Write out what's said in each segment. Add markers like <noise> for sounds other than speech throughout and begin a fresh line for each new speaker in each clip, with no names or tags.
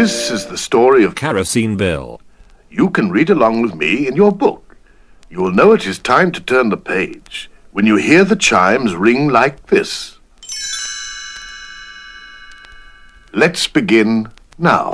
This is the story of
Kerosene Bill.
You can read along with me in your book. You will know it is time to turn the page when you hear the chimes ring like this. Let's begin now.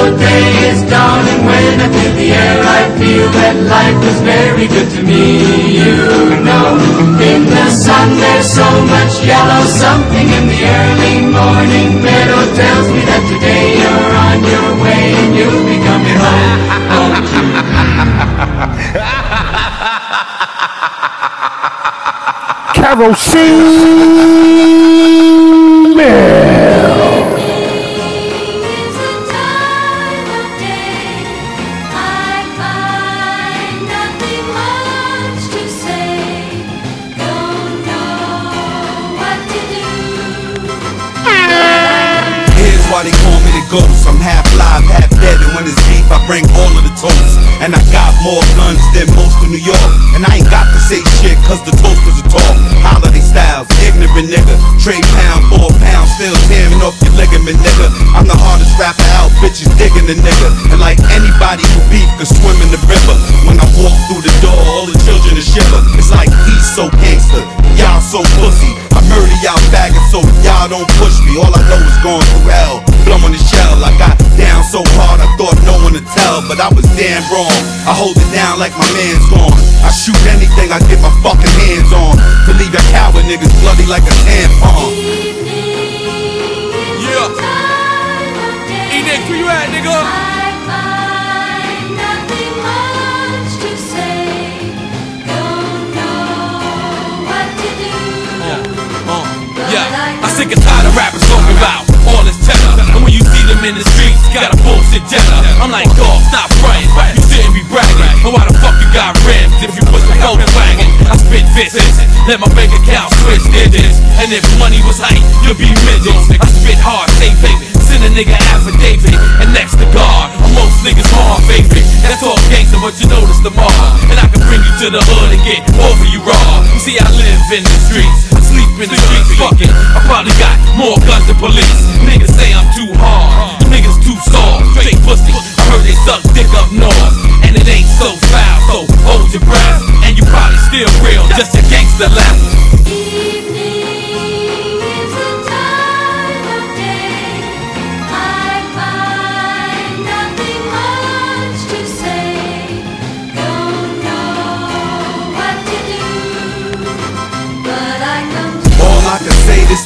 Window, day is dawning. When I feel the air, I feel that life is very good to me. You know, in the sun there's so much yellow. Something in the early morning meadow tells me that today you're on your way and you'll be coming home.
Kerosene Bill.
It's
ghost. I'm half live, half dead, and when it's beef, I bring all of the toast. And I got more guns than most of New York. And I ain't got to say shit, cause the toasters are talk. Holiday styles, ignorant nigga. Trade pound, four pounds, still tearing off your ligament, nigga. I'm the hardest rapper out, bitches digging the nigga. And like anybody who beef can swim in the river. When I walk through the door, all the children are shiver. It's like he's so gangster, y'all so pussy. I murder y'all faggots, so y'all don't push me. All I know is going through hell, blowing the shell. I got down so hard, I thought no one would tell, but I was damn wrong. I hold it down like my man's gone. I shoot anything I get my fucking hands on. To leave a coward niggas bloody like a tampon.
Yeah.
E-Nick, where you at, nigga? Sick and tired of rappers talking about all this cheddar. And when you see them in the streets, got a bullshit Jenna. I'm like, dog, stop fronting. You shouldn't be bragging. And why the fuck you got rims if you put the banging? I spit visits, let my bank account switch digits. And if money was hype, you'll be midgets. I spit hard, say baby. Send a nigga affidavit. And next to God, I'm most niggas hard favorite. That's all gangster, but you notice the all. And I can bring you to the hood and get over you raw. You see, I live in the streets. Sleep in the streets, fucking. I probably got more guns than police. Niggas say I'm too hard. Niggas too soft. Straight pussy. I heard they suck dick up north. And it ain't so foul, so hold your breath. And you probably still real, just a gangster left.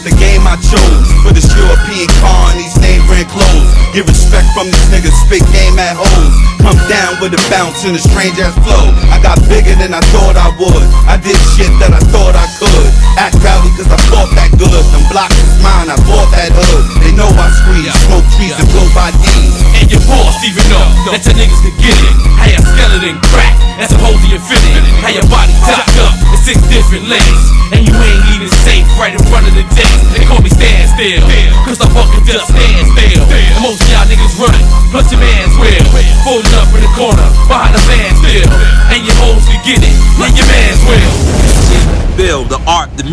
The
game I chose. For this European car and these name brand clothes. Get respect from these niggas, spit game at hoes. Come down with a bounce and a strange ass flow. I got bigger than I thought I would. I did shit that I thought I could. Act rowdy cause I thought that good. Them blocks is mine, I bought that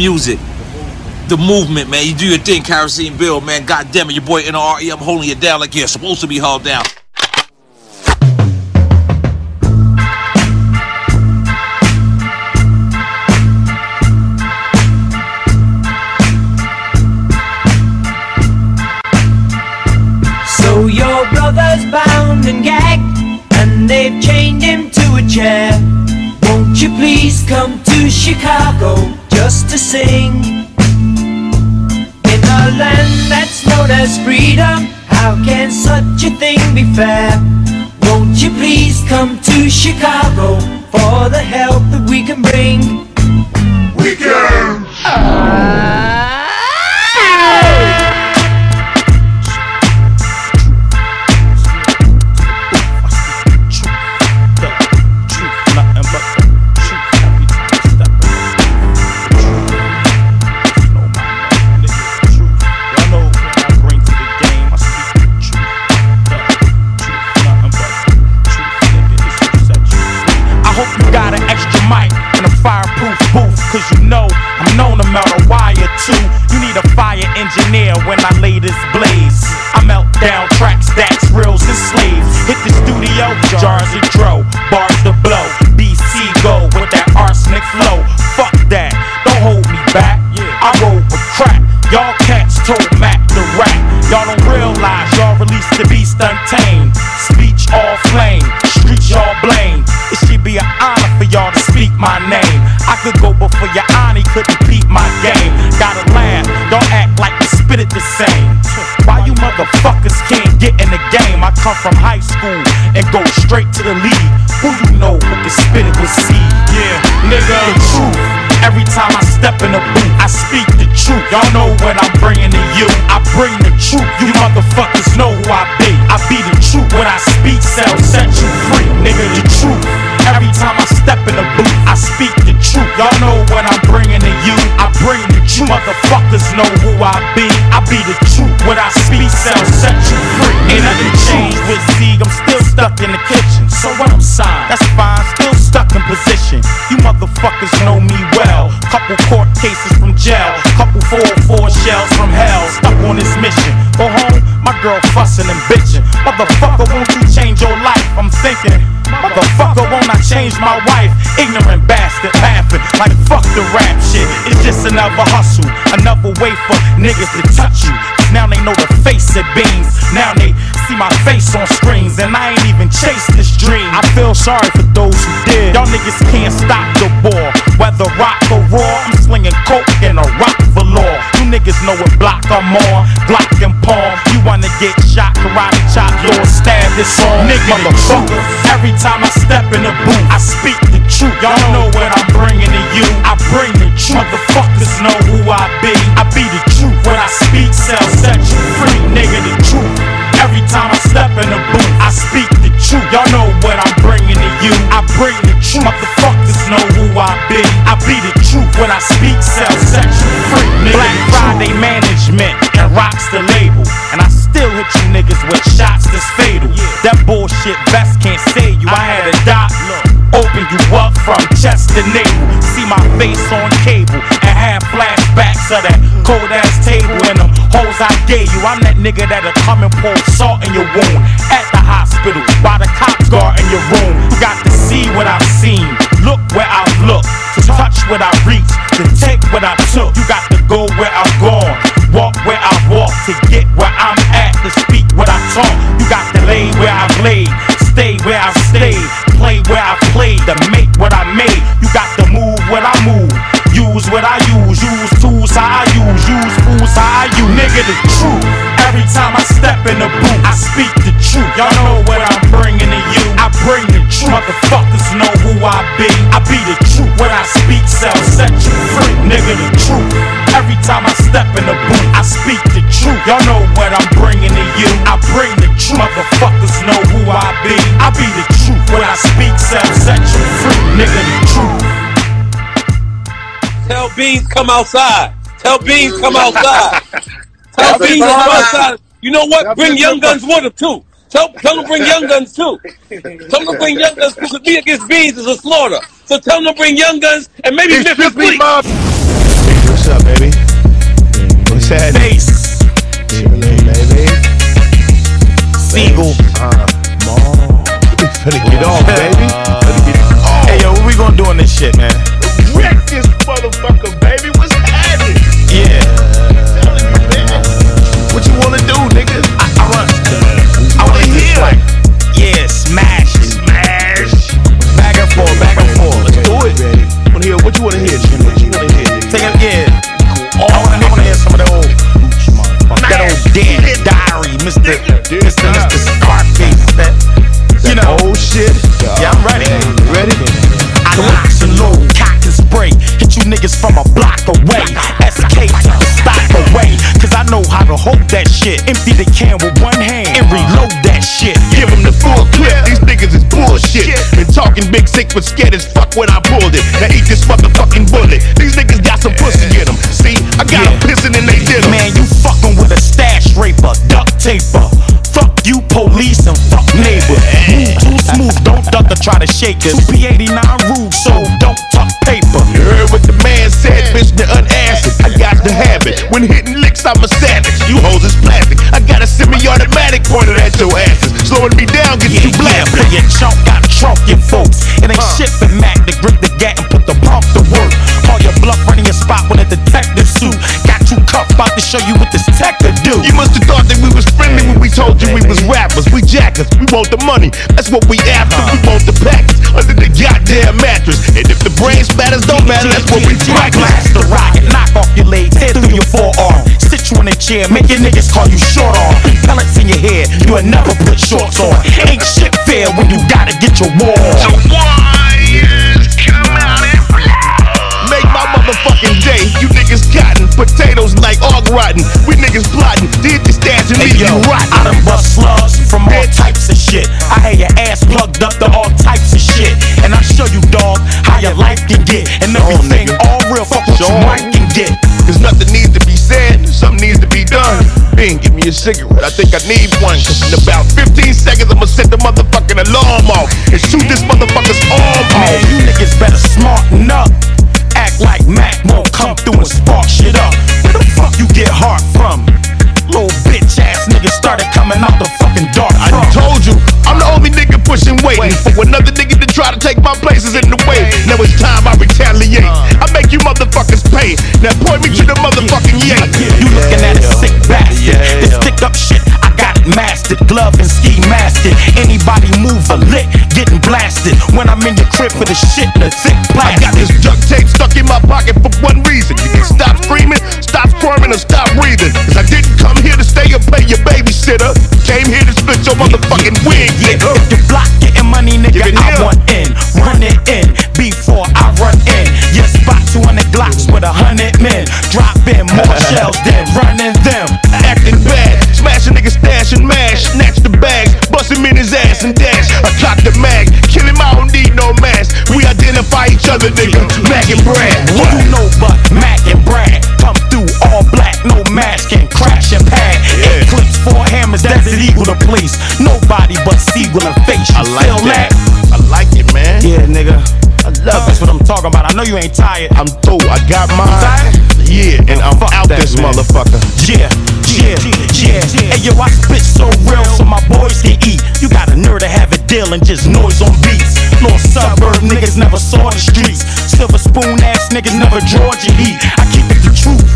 music, the movement, man. You do your thing, Kerosene Bill, man. God damn it, your boy NRE, I'm holding you down like you're supposed to be held down.
Such a thing be fair? Won't you please come to Chicago for the help that we can bring? We can!
Ah. Motherfucker, won't you change your life? I'm thinking. Motherfucker, won't I change my wife? Ignorant bastard laughing like fuck the rap shit. It's just another hustle, another way for niggas to touch you. now they know the face of beans. Now they see my face on screens, and I ain't even chased this dream. I feel sorry for those who did. Y'all niggas can't stop the ball. Whether rock or raw, I'm slinging coke and a rock law. You niggas know what block I'm on. And palm. You wanna get shot, karate you'll stab this song. Nigga, motherfucker. Every time I step in the booth, I speak the truth. Y'all know what I'm bringing to you. I bring the truth. Motherfuckers know who I be. I be the truth. When I speak, sell, set you free. Nigga, the truth. Every time I step in the booth, I speak the truth. Y'all know what I'm bringing to you. I bring the truth. Motherfuckers know who I be. I be the truth. When I speak, sell, set you free. Nigga, Black Friday management and rocks the label. And I still hit you niggas with shots. That bullshit vest can't save you. I had a doc open you up from chest to navel. See my face on cable and have flashbacks of that cold ass table and them hoes I gave you. I'm that nigga that'll come and pour salt in your wound at the hospital while the cops guard in your room. Got to see what I've seen, look where I've looked, touch what I reached, to take what I took. You got to go where I've gone, walk where I've walked, to get where I'm at, to speak what I talk. You got the truth. Every time I step in the booth, I speak the truth. Y'all know what I'm bringing to you. I bring the truth. Motherfuckers know who I be. I be the truth. When I speak, sell, set you free. Nigga, the truth. Every time I step in the booth, I speak the truth. Y'all know what I'm bringing to you. I bring the truth. Motherfuckers know who I be. I be the truth. When I speak, sell, set you free. Nigga, the truth.
Tell Beans come outside. Tell Beans come outside. <laughs> Tell Beans come outside. You know what? Bring Young Guns with him too. Tell, tell him to bring Young Guns too. Tell him to bring Young Guns too. Because me against Beans is a slaughter. So tell him to bring Young Guns and maybe
It's
Memphis
strictly
Bleek.
my
What's up, baby? What's happening?
Face.
Chillin', baby.
Sigel.
We finna get off, baby. Finna get off.
Hey yo, what we gonna do on this shit, man?
Wreck this motherfucker, nigga?
I, I want I wanna hear Yeah, smash.
Smash.
Back and forth, back and forth.
Let's do it, baby. Wanna hear what you wanna hear, Jim? What you wanna hear?
Take it, yeah. I wanna, I wanna hear some of that old that old Dan Diary, Mr. Mr. Mr. Scarface. That you know.
Oh shit.
Yeah, I'm ready.
Ready?
I locks and load, cock and spray. Hit you niggas from a block away. SK took the stock away. Cause I know how to hold that shit. Empty the can with one hand and reload that shit.
Give him the full clip. These niggas is bullshit. Been talking big sick, but scared as fuck when I pulled it. Now eat this motherfucking bullet. These niggas got some pussy in them. See, I got them pissing and they did 'em.
Man, you fucking with a stash raper, duct taper. Fuck you, police, and fuck neighbor. Move too smooth, don't duck sucker try to shake us. P89 rude, so don't paper.
You heard what the man said, bitch, the unanswered. I got the habit. When hitting licks, I'm a savage. You hoes is plastic. I got a semi-automatic pointed at your asses. Slowing me down, get
Yeah,
you
yeah,
blasted.
for your chunk, got trunking folks. It ain't shit for Mac to grip the gat and put the pump to work. Call your bluff running your spot with a detective suit. Got you cuffed, about to show you what this tech could do.
You must have thought that we was when told you we was rappers. We jackers, we want the money. That's what we after. We want the package under the goddamn mattress. And if the brain spatters don't matter, that's what we practice.
Blast the rocket, knock off your legs, head through your forearm. Sit you in a chair, make your niggas call you short arm. Pellets in your head, you will never put shorts on. Ain't shit fair when you gotta get your war on.
Make my motherfucking day. You niggas cotton, potatoes like all rotten. We niggas plotting, did the stash and leave
yo,
you rotten.
I done bust slugs from all types of shit. I had your ass plugged up to all types of shit. And I show you, dog, how your life can get. And everything
nigga.
all real, fuck what you
Sure.
might can get.
Cause nothing needs to be said, something needs to be done. Bing, give me a cigarette, I think I need one. Cause in about 15 seconds, I'ma set the motherfucking alarm off and shoot this motherfucker's arm
Man,
off.
you niggas better smarten up. Like Mac won't come through and spark shit up. Where the fuck you get heart from? Little bitch ass niggas started coming out the fucking dark.
I done told you, I'm the only nigga pushing waiting for another nigga to try to take my place is in the way. Now it's time I retaliate. I make you motherfuckers pay. Now point me to the motherfucking yay.
You looking at a sick bastard. This stick up shit, I mastered. Glove and ski mastered. Anybody move a lick, getting blasted. When I'm in your crib for the shit in the thick plastic.
I got this duct tape stuck in my pocket for one reason. You can stop screaming, stop squirming, or stop breathing. Cause I didn't come here to stay and pay your babysitter. Came here to split your motherfucking wig,
Yeah,
nigga.
if you block getting money, nigga, I
here.
want in. Run it in before I run in. Yeah, spot 200 Glocks with a hundred men. Drop in more <laughs> shells than running them.
Acting bad, a nigga stash and mash. Snatch the bags, bust him in his ass and dash. I clock the mag, kill him, I don't need no mask. We identify each other, nigga. Mac and Brad.
What you know but Mac and Brad come through all black, no mask and crash and pad.
Yeah.
Eclipse four hammers, Desert Eagle the police. Nobody but Sigel and Face. You
I like
feel
that. I like it, man.
Yeah, nigga. I love That's what I'm talking about. I know you ain't tired.
I'm through. I got mine. Yeah, and I'm
Fuck
out
that,
this
man.
motherfucker.
Yeah, yeah, yeah. Hey yo, I spit so real so my boys can eat. You got a nerve to have a deal and just noise on beats. Little suburb niggas never saw the streets. Silver spoon ass niggas never Georgia heat. I keep it the truth.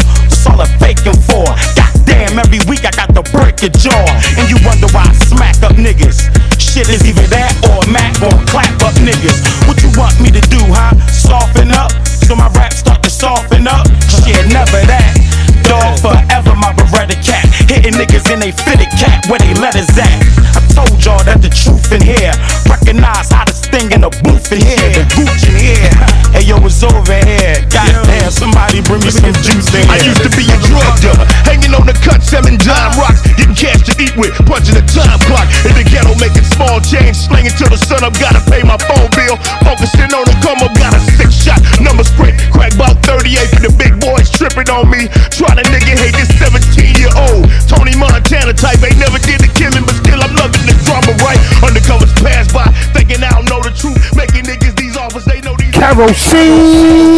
All the faking for? Goddamn, every week I got to break your jaw. And you wonder why I smack up niggas. Shit is either that or Mac or clap up niggas. What you want me to do, huh? Soften up? So my rap start to soften up? Shit, never that. Dog forever, my Beretta cat. Hitting niggas in they fitted cap where they letters at. I told y'all that the truth in here. Recognize how this thing in the booth in here. The gooch in here. Hey yo, it's over here. Somebody bring me some juice
I used to be a drug dealer, hanging on the cut, selling dime rocks, getting cash to eat with, punching the time clock. In the ghetto, making small change, slinging till the sun up. Gotta pay my phone bill, focusing on the come up. Got a six shot, number sprint, crack about 38 for the big boys tripping on me. Trying to nigga hate this 17 year old Tony Montana type. Ain't never did the killing, but still I'm loving the drama, right? Undercovers pass by, thinking I don't know the truth, they know these.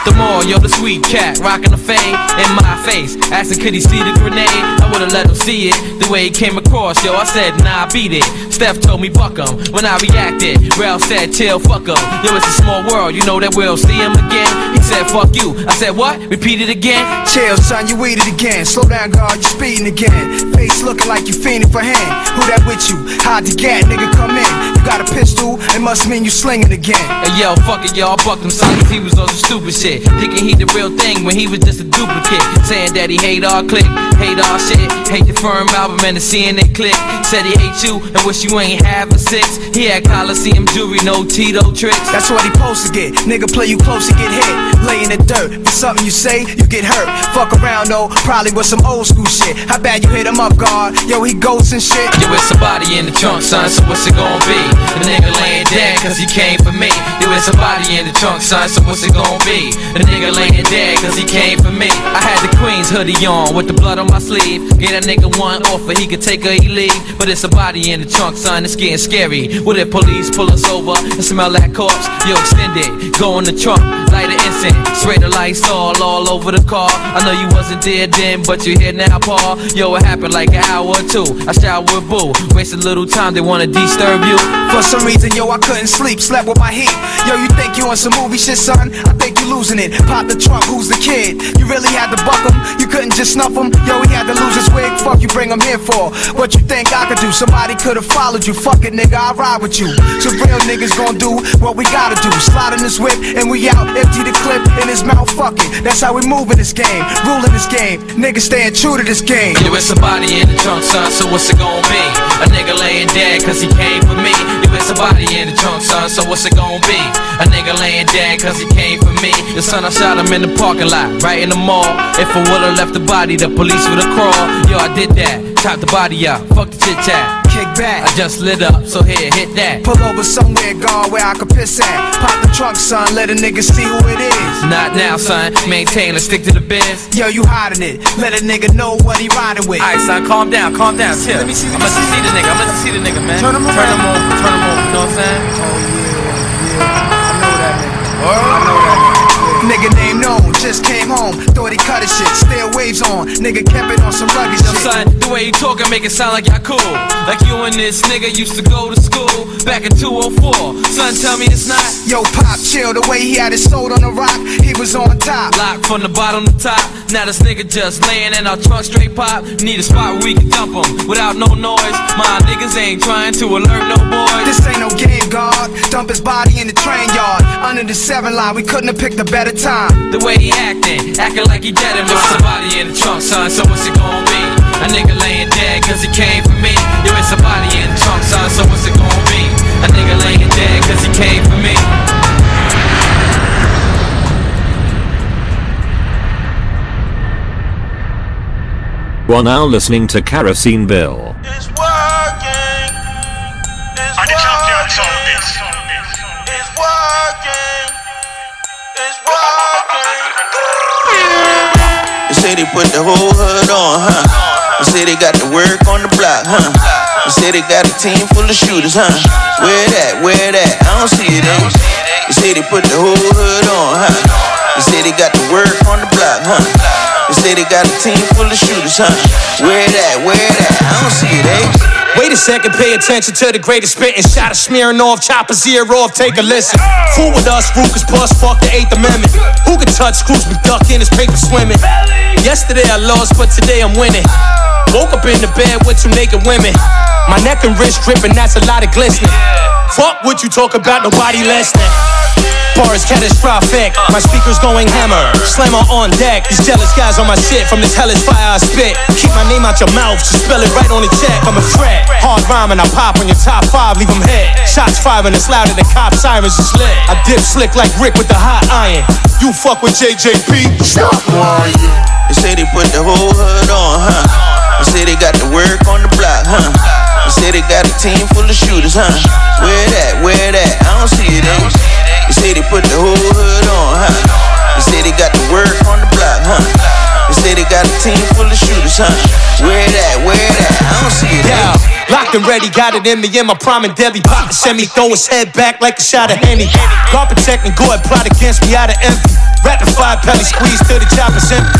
Out the mall, yo, the sweet cat, rockin' the fade in my face. Asking could he see the grenade? I would've let him see it. The way he came across, yo, I said, nah, beat it. Steph told me buck him. When I reacted, Ralph said, chill, fuck him. Yo, it's a small world, you know that we'll see him again. He said, fuck you. I said, what? Repeat it again.
Chill, son, you weeded again. Slow down, guard, you speeding again. Face looking like you fiending for hand. Who that with you? Hide the gat, nigga, come in. You got a pistol, it must mean you slinging again.
Hey, yo, fuck it, yo, I bucked him, son, he was on some stupid shit. Thinking he the real thing when he was just a duplicate. Saying that he hate our clique, hate our shit, hate the firm album and the CNN click. Said he hate you and wish you ain't have a six. He had Coliseum jewelry, no Tito tricks.
That's what he supposed to get. Nigga play you close to get hit. Lay in the dirt. For something you say, you get hurt. Fuck around though, probably with some old school shit. How bad you hit him up, guard? Yo, he ghosts and shit.
Yo, it's somebody in the trunk, son, so what's it gonna be? The nigga laying dead cause he came for me. Yo, it's somebody in the trunk, son, so what's it gonna be? The nigga laying dead cause he came for me. I had the Queen's hoodie on with the blood on my sleeve. Get a nigga one offer, he could take or he leave. But it's a body in the trunk, son, it's getting scary. What if police pull us over and smell that corpse? Yo, extend it, go in the trunk, light an incense. Spray the lights all, all over the car. I know you wasn't there then, but you here now, Paul. Yo, it happened like an hour or two. I showered with Boo. Waste a little time, they wanna disturb you.
For some reason, yo, I couldn't sleep, slept with my heat. Yo, you think you on some movie shit, son? I think you losing it. Pop the trunk, who's the kid? You really had to buck him? You couldn't just snuff him? Yo, he had to lose his wig. Fuck you, bring him here for? What you think I could do? Somebody could've followed you. Fuck it, nigga, I ride with you. So real niggas gon' do what we gotta do. Slide in this whip and we out. Empty the clip in his mouth. Fuck it. That's how we move in this game. Ruling this game. Niggas staying true to this game.
Yo, it's somebody in the trunk, son, so what's it gon' be? A nigga laying dead cause he came for me. Yo, it's somebody in the trunk, son, so what's it gon' be? A nigga laying dead cause he came for me. The son, I shot him in the parking lot, right in the mall. If I would've left the body, the police would've crawled. Yo, I did that. Chop the body out. Fuck the chit chat.
Kick back.
I just lit up, so here, hit that.
Pull over somewhere, guard where I could piss at. Pop the trunk, son, let a nigga see who it is.
Not now, son. Maintain, let's stick to the biz.
Yo, you hiding it. Let a nigga know what he riding with.
Alright, son, calm down, calm down, chill.
Let me see,
I'm
let me
gonna
see.
see the nigga, I'm gonna see the nigga, man.
Turn him
Turn
around.
him over, turn him over, you know what I'm saying? Oh yeah, yeah. I know that, man.
I know Nigga named just came home. Thought he cut his shit, still waves on. Nigga kept it on some rugged
Yo,
shit.
son, the way you talking make it sound like y'all cool. Like you and this nigga used to go to school back in 204. Son, tell me it's not.
Yo, Pop, chill. The way he had his soul on the rock, he was on top.
Locked from the bottom to top. Now this nigga just laying in our trunk straight pop. Need a spot where we can dump him without no noise. My niggas ain't trying to alert no boys.
This ain't no game, God. Dump his body in the train yard. Under the seven line, we couldn't have picked a better time.
The way he acting, acting like he dead and with somebody in the trunk, son. So what's it gonna be? A nigga laying dead cause he came for me. Yo, it's somebody in the trunk, son. So what's it gonna be? A nigga laying dead cause he came for me.
You are now listening to Kerosene Bill.
They say they put the whole hood on, huh? They say they got the work on the block, huh? They say they got a team full of shooters, huh? Where that? Where that? I don't see it, eh? They say they put the whole hood on, huh? They say they got the work on the block, huh? They say they got a team full of shooters, huh? Where that? Where that? I don't see it, eh?
Wait a second, pay attention to the greatest spitting. Shot of smearing off, choppers ear off, take a listen. Fool with us, Rukas bust, fuck the Eighth Amendment. Who can touch Scrooge McDuck in his paper swimming? Yesterday I lost, but today I'm winning. Woke up in the bed with two naked women. My neck and wrist dripping, that's a lot of glistening. Fuck what you talk about, nobody listening. Bars catastrophic, my speakers going hammer. Slammer on deck, these jealous guys on my shit from this hellish fire I spit. Keep my name out your mouth, just spell it right on the check. I'm a threat. Hard rhyming, I pop on your top five, leave them hit. Shots firing, it's louder than cop sirens, it's lit. I dip slick like Rick with the hot iron. You fuck with JJP, stop lying.
They say they put the whole hood on, huh? They say they got the work on the block, huh? They say they got a team full of shooters, huh? Where that? Where that? I don't see it, eh? They say they put the whole hood on, huh? They say they got the work on the block, huh? They say they got a team full of shooters, huh? Where that? Where that? I don't see it,
Yeah, locked and ready, got it in me in my prime and deadly. Pop the semi, throw his head back like a shot of Henny. God protect and go ahead, plot against me out of envy. Fire, pelly squeeze till the chopper's empty.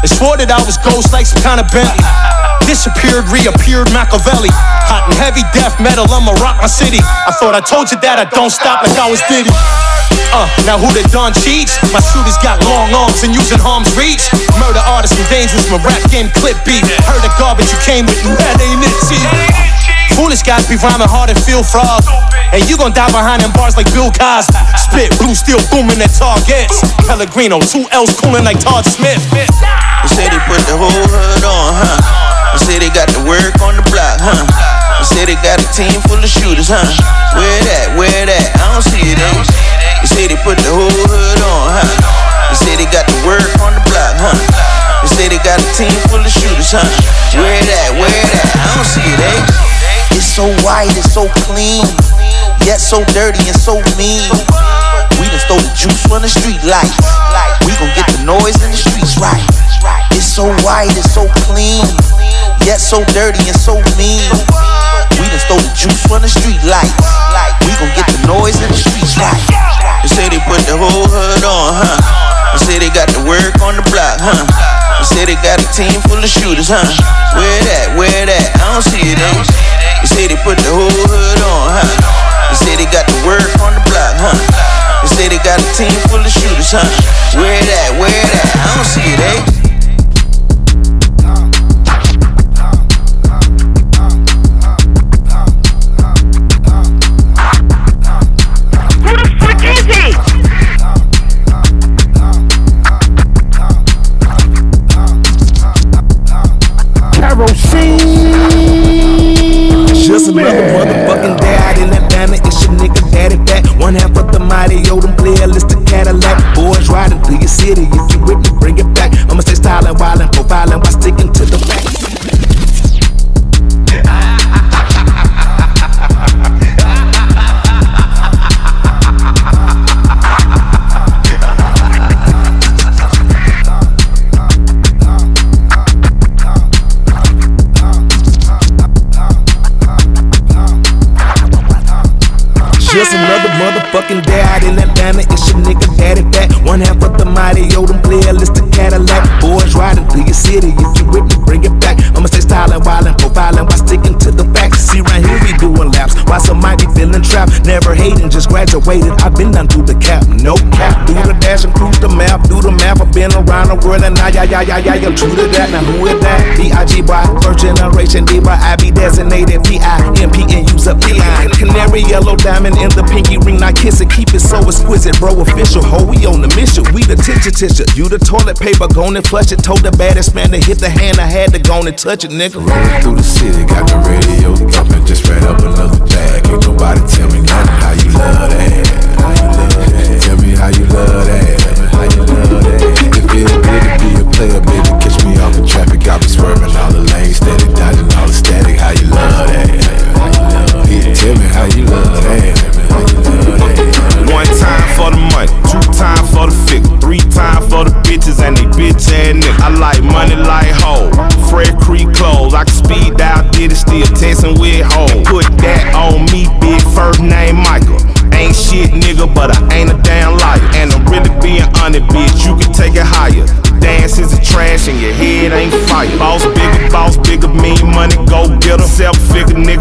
They swore that I was ghost like some kind of Bentley. Disappeared, reappeared, Machiavelli. Hot and heavy death metal, I'ma rock my city. I thought I told you that I don't stop like I was Diddy. Uh, now who the done cheats? My shooters got long arms and using harm's reach. Murder artists and dangerous, my rap game clip beat. Heard the garbage you came with, you had ain't it, see? Foolish guys be rhyming hard and feel frog. And you gon' die behind them bars like Bill Cosby. Spit, blue steel booming at targets. Pellegrino, two L's cooling like Todd Smith.
They say they put the whole hood on, huh? They say they got the work on the block, huh? They say they got a team full of shooters, huh? Where that? Where that? I don't see it, eh? They say they put the whole hood on, huh? They say they got the work on the block, huh? They say they got a team full of shooters, huh? Where that? Where that? I don't see it, eh? It's so white, it's so clean, yet so dirty and so mean. We done stole the juice from the street lights. We gon' get the noise in the streets right. It's so white, it's so clean, yet so dirty and so mean. We done stole the juice from the street lights. We gon' get the noise in the streets right. They say they put the whole hood on, huh? They say they got the work on the block, huh? They say they got a team full of shooters, huh? Where that? Where that? I don't see it, eh? They say they put the whole hood on, huh? They say they got the work on the block, huh? They say they got a team full of shooters, huh? Where that? Where that? I don't see it, eh?
City. If you with me, bring it back. I'ma stay styling, wildin', profiling while sticking to the facts. Just another motherfucking day out in Atlanta. It's your nigga. One half of the mighty Odom playlist to Cadillac. Boys riding through your city. If you with me, bring it back. I'ma stay styling, wildin', profiling while sticking to the facts. See, right here we doing laps. Some might feeling trapped. Never hating, just graduated. I've been down through the cap. No cap. Do the dash and cruise the map. Do the math. I've been around the world and I, yeah, yeah, yeah, yeah, yeah. True to that. Now who is that? B.I.G. boy. First generation diva. I be designated P.I.M.P. and use up. Canary yellow diamond in the pinky ring. I kiss it. Keep it so exquisite. Bro, official. Ho, we on the mission. We the tissue tissue. You the toilet paper. Gone and flush it. Told the baddest man to hit the hand. I had to go and touch it, nigga.
Rolling through the city, got the radio thumping, just ran up another bag. Ain't nobody tell me. How you love that? How you love that? Tell me how you love that. It feel good to be a player, baby. Catch me off the traffic, got me swerving all the lanes, steady dodging all the static. How you love that? That? Tell me how you love that.
One time for the money, two time for the figure, three time for the bitches and they bitch ass niggas. I like money like hoe, Fred Creek clothes. I can speed dial, did it still texting with hoe. Put that on me, big first name Michael. Ain't shit nigga, but I ain't a damn liar. And I'm really being honest, bitch. You can take it higher. Dance is a trash and your head ain't fire. Boss bigger, boss bigger, mean money, go get 'em. Self figure nigga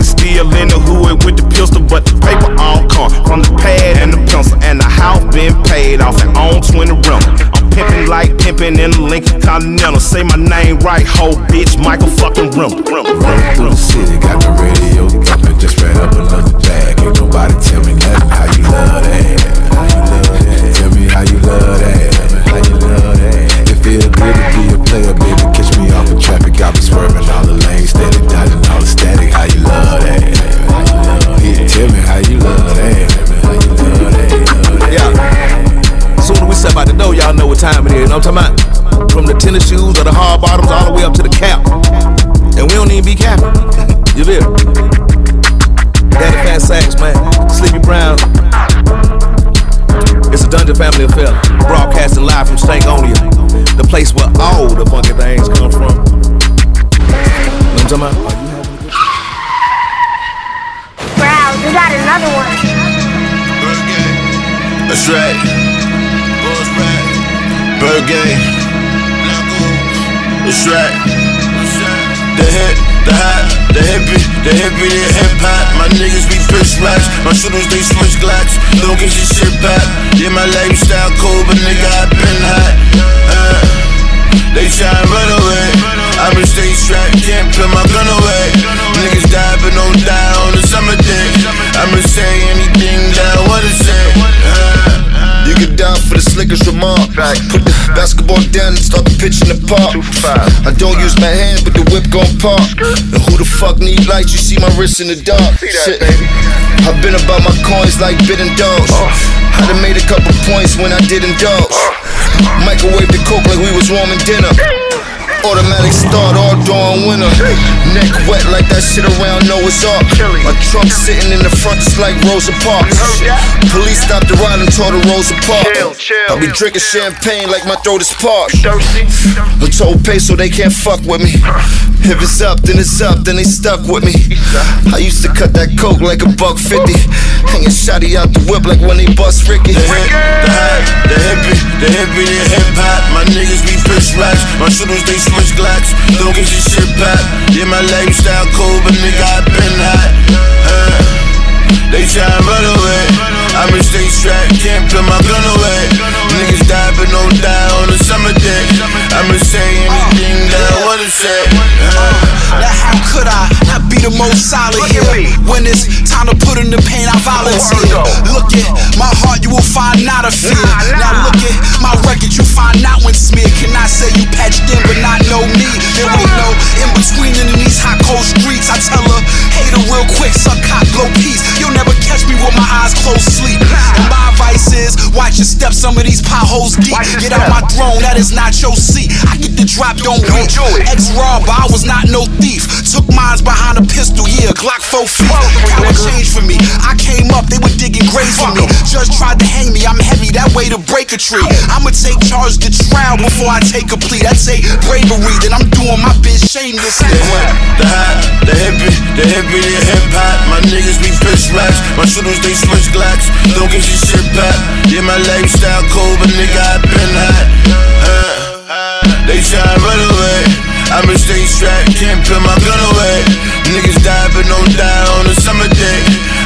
paid off and on 20 rental. I'm pimping like pimping in the Lincoln Continental. Say my name right, ho bitch, Michael fucking Rimble.
Rolling through the city, got the radio thumping, just ran up another bag. Ain't nobody tell me nothing. How you love that?
Door, y'all know time it is. Know what I'm talking about? From the tennis shoes or the hard bottoms all the way up to the cap. And we don't even be capping. <laughs> you feel? Daddy Fat Sax, man. Sleepy Brown. It's a Dungeon Family affair. Broadcasting live from Stankonia. The place where all the funky things come from. You Know what I'm talking about?
Brown, we got another one.
That's right. Bird gang. That's right. The hip, the hot, the hippie, the hippie, the hip hop. My niggas be fish racks. My shooters they switch glocks. Don't get your shit back. Yeah, my lifestyle cool, but nigga I been hot. Uh, they tryna run away. I been stay strapped, can't put my gun away. Niggas die, but don't die on the summer day. I'ma say anything that I wanna say. Uh,
You get down for the slickest remark. Put the basketball down and start the pitch in the park. I don't use my hands, but the whip gon' park. And who the fuck need lights? You see my wrist in the dark. Shit. I've been about my coins like bidding dogs. I done made a couple points when I didn't indulge. Microwave the coke like we was warming dinner.
Automatic start all during winter. Neck wet like that shit around Noah's Ark. My trunk sitting in the front just like Rosa Parks. Police stopped the ride and tore the Rosa Parks. I be drinking champagne like my throat is parched. I told peso they can't fuck with me. If it's up, then it's up, then they stuck with me. I used to cut that coke like a buck fifty. Hanging shotty out the whip like when they bust Ricky.
The hip, the hype, the hippie, the hippie, the hip hop. My niggas be fish racks. My shooters they switch glocks. Don't get your shit back. Yeah, my lifestyle cool, but nigga I been hot. Uh, they try to run away. I'ma stay strapped, can't put my gun away. Niggas die, but don't die on a summer day. I'ma say anything that I wanna say. Uh,
Now how could I the most solid here? When it's time to put in the pain, I volunteer. Look at my heart, you will find not a fear. Now look at my record, you find out when smeared. Can I say you patched in but not know me? There ain't no in between in these hot cold streets. I tell her, hater real quick, suck hot, blow peace. You'll never catch me with my eyes closed, sleep. And my advice is, watch your step, some of these potholes deep. Get out my throne, that is not your seat. I get the drop, don't weep. Ex robber, I was not no thief. Took mines behind a pistol, yeah, Glock 4 feet. Power changed for me. I came up, they were digging graves for me. Judge tried to hang me, I'm heavy, that way to break a tree. I'ma take charge to trial before I take a plea. That's a bravery that I'm doing my bit shamelessly.
The hot, the hippie, the hippie, the hip hop. My niggas be fish racks. My shooters they switch glocks. Don't get your shit back. Yeah, my lifestyle cold, but nigga I been hot. Uh, they try to run away. I'ma stay strapped, can't put my gun away. Niggas die, but don't die on a summer day.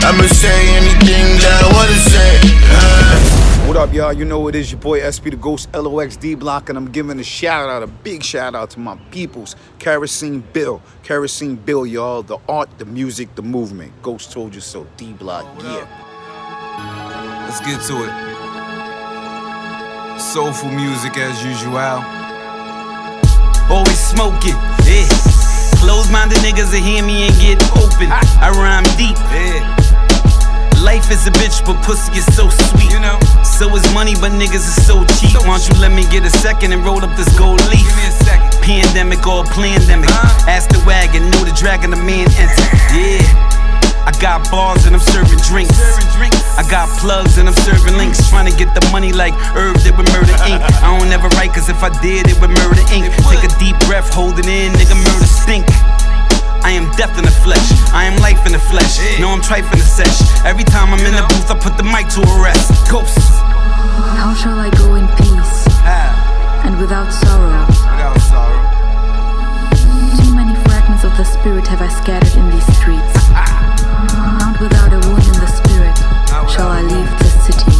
I'ma say anything that I wanna say. Uh,
What up, y'all? You know it is your boy SP the Ghost LOXD Block, and I'm giving a shout out, a big shout out to my peoples, Kerosene Bill. Kerosene Bill, y'all. The art, the music, the movement. Ghost told you so. D Block, yeah.
Let's get to it. Soulful music as usual.
Always smoking, yeah. Close-minded niggas that hear me and get open. I rhyme deep, yeah. Life is a bitch, but pussy is so sweet. You know. So is money, but niggas is so cheap. Why don't you let me get a second and roll up this gold leaf? Give me a second. Pandemic or pandemic. Uh-huh. Ask the wagon, know the dragon, the man enter. Yeah. I got bars and I'm serving drinks. I got plugs and I'm serving links. Trying to get the money like Irv did with Murder Inc. <laughs> I don't ever write, cause if I did, it would murder ink. Take a deep breath, hold it in, nigga, murder stink. I am death in the flesh. I am life in the flesh. No, I'm trife in the sesh. Every time I'm in the booth, I put the mic to a rest. Ghosts.
How shall I go in peace and without sorrow?
Without sorrow.
Too many fragments of the spirit have I scattered in these streets. <laughs> Ah. Not without a wound in the spirit shall I leave this city.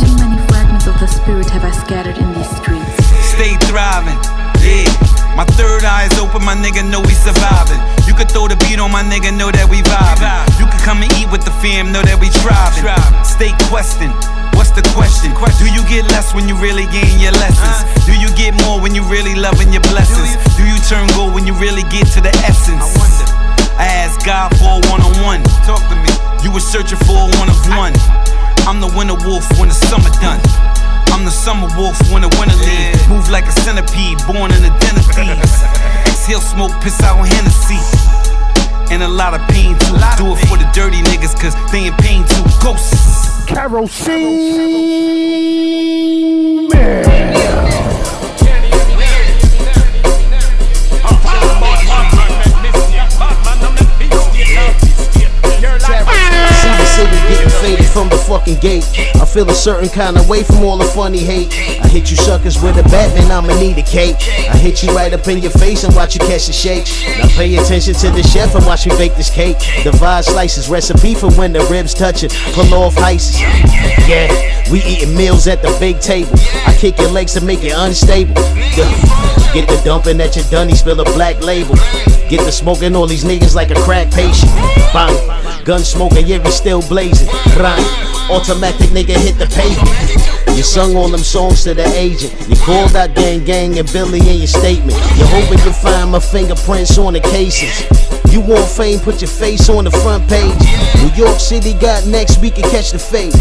Too many fragments of the spirit have I scattered in these streets.
Stay thriving, yeah. My third eye is open, my nigga know we surviving. You could throw the beat on my nigga, know that we vibing. You could come and eat with the fam, know that we thriving. Stay. What's the question? Do you get less when you really gain your lessons? Do you get more when you really loving your blessings? Do you turn gold when you really get to the essence? I asked God for a one-on-one. Talk to me. You were searching for a one of one. I'm the winter wolf when the summer done. I'm the summer wolf when the winter leave. Move like a centipede, born in the den of thieves. Exhale smoke, piss out Hennessy. And a lot of pain too. Do it for the dirty niggas, cause they in pain too. Ghosts.
Kerosene Man.
From the fucking gate. I feel a certain kind of way from all the funny hate. I hit you suckers with a bat, man, I'ma need a cake. I hit you right up in your face and watch you catch the shake. Now pay attention to the chef and watch me bake this cake. Divide slices, recipe for when the ribs touch it. Pull off ices. Yeah, we eating meals at the big table. I kick your legs to make it unstable. Get the dumping at your dunny, spill a black label. Get the smoking all these niggas like a crack patient. Bang. Gun smoking, yeah, we still blazing. Automatic nigga hit the pavement. You sung all them songs to the agent. You called out gang gang and Billy in your statement. You hoping you find my fingerprints on the cases. You want fame, put your face on the front page. New York City got next, we can catch the fade.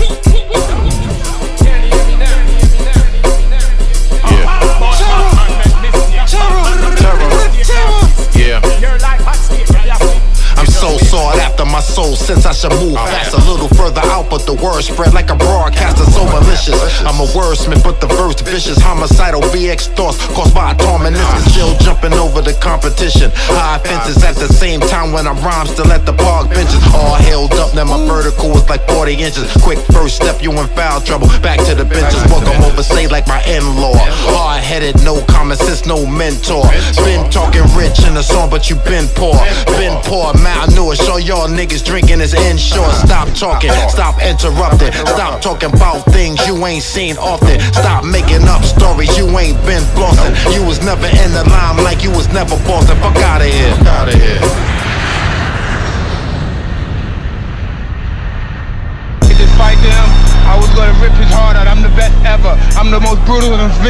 So sought after my soul since I should move fast a little further out, but the word spread like a broadcaster so malicious. I'm a wordsmith, but the verse vicious. Homicidal BX thoughts caused by a tormentless and still jumping over the competition. High fences at the same time when I rhyme still at the park benches. All held up, now my vertical is like 40 inches. Quick first step, you in foul trouble. Back to the benches, welcome overstay like my in-law. Hard headed, no common sense, no mentor. Been talking rich in the song, but you been poor. Been poor, malnourished. Show y'all niggas drinking is inshore. Stop talking, stop interrupting. Stop talking about things you ain't seen often. Stop making up stories you ain't been flossing. You was never in the line like you was never bossing. Fuck out of here. Fuck here.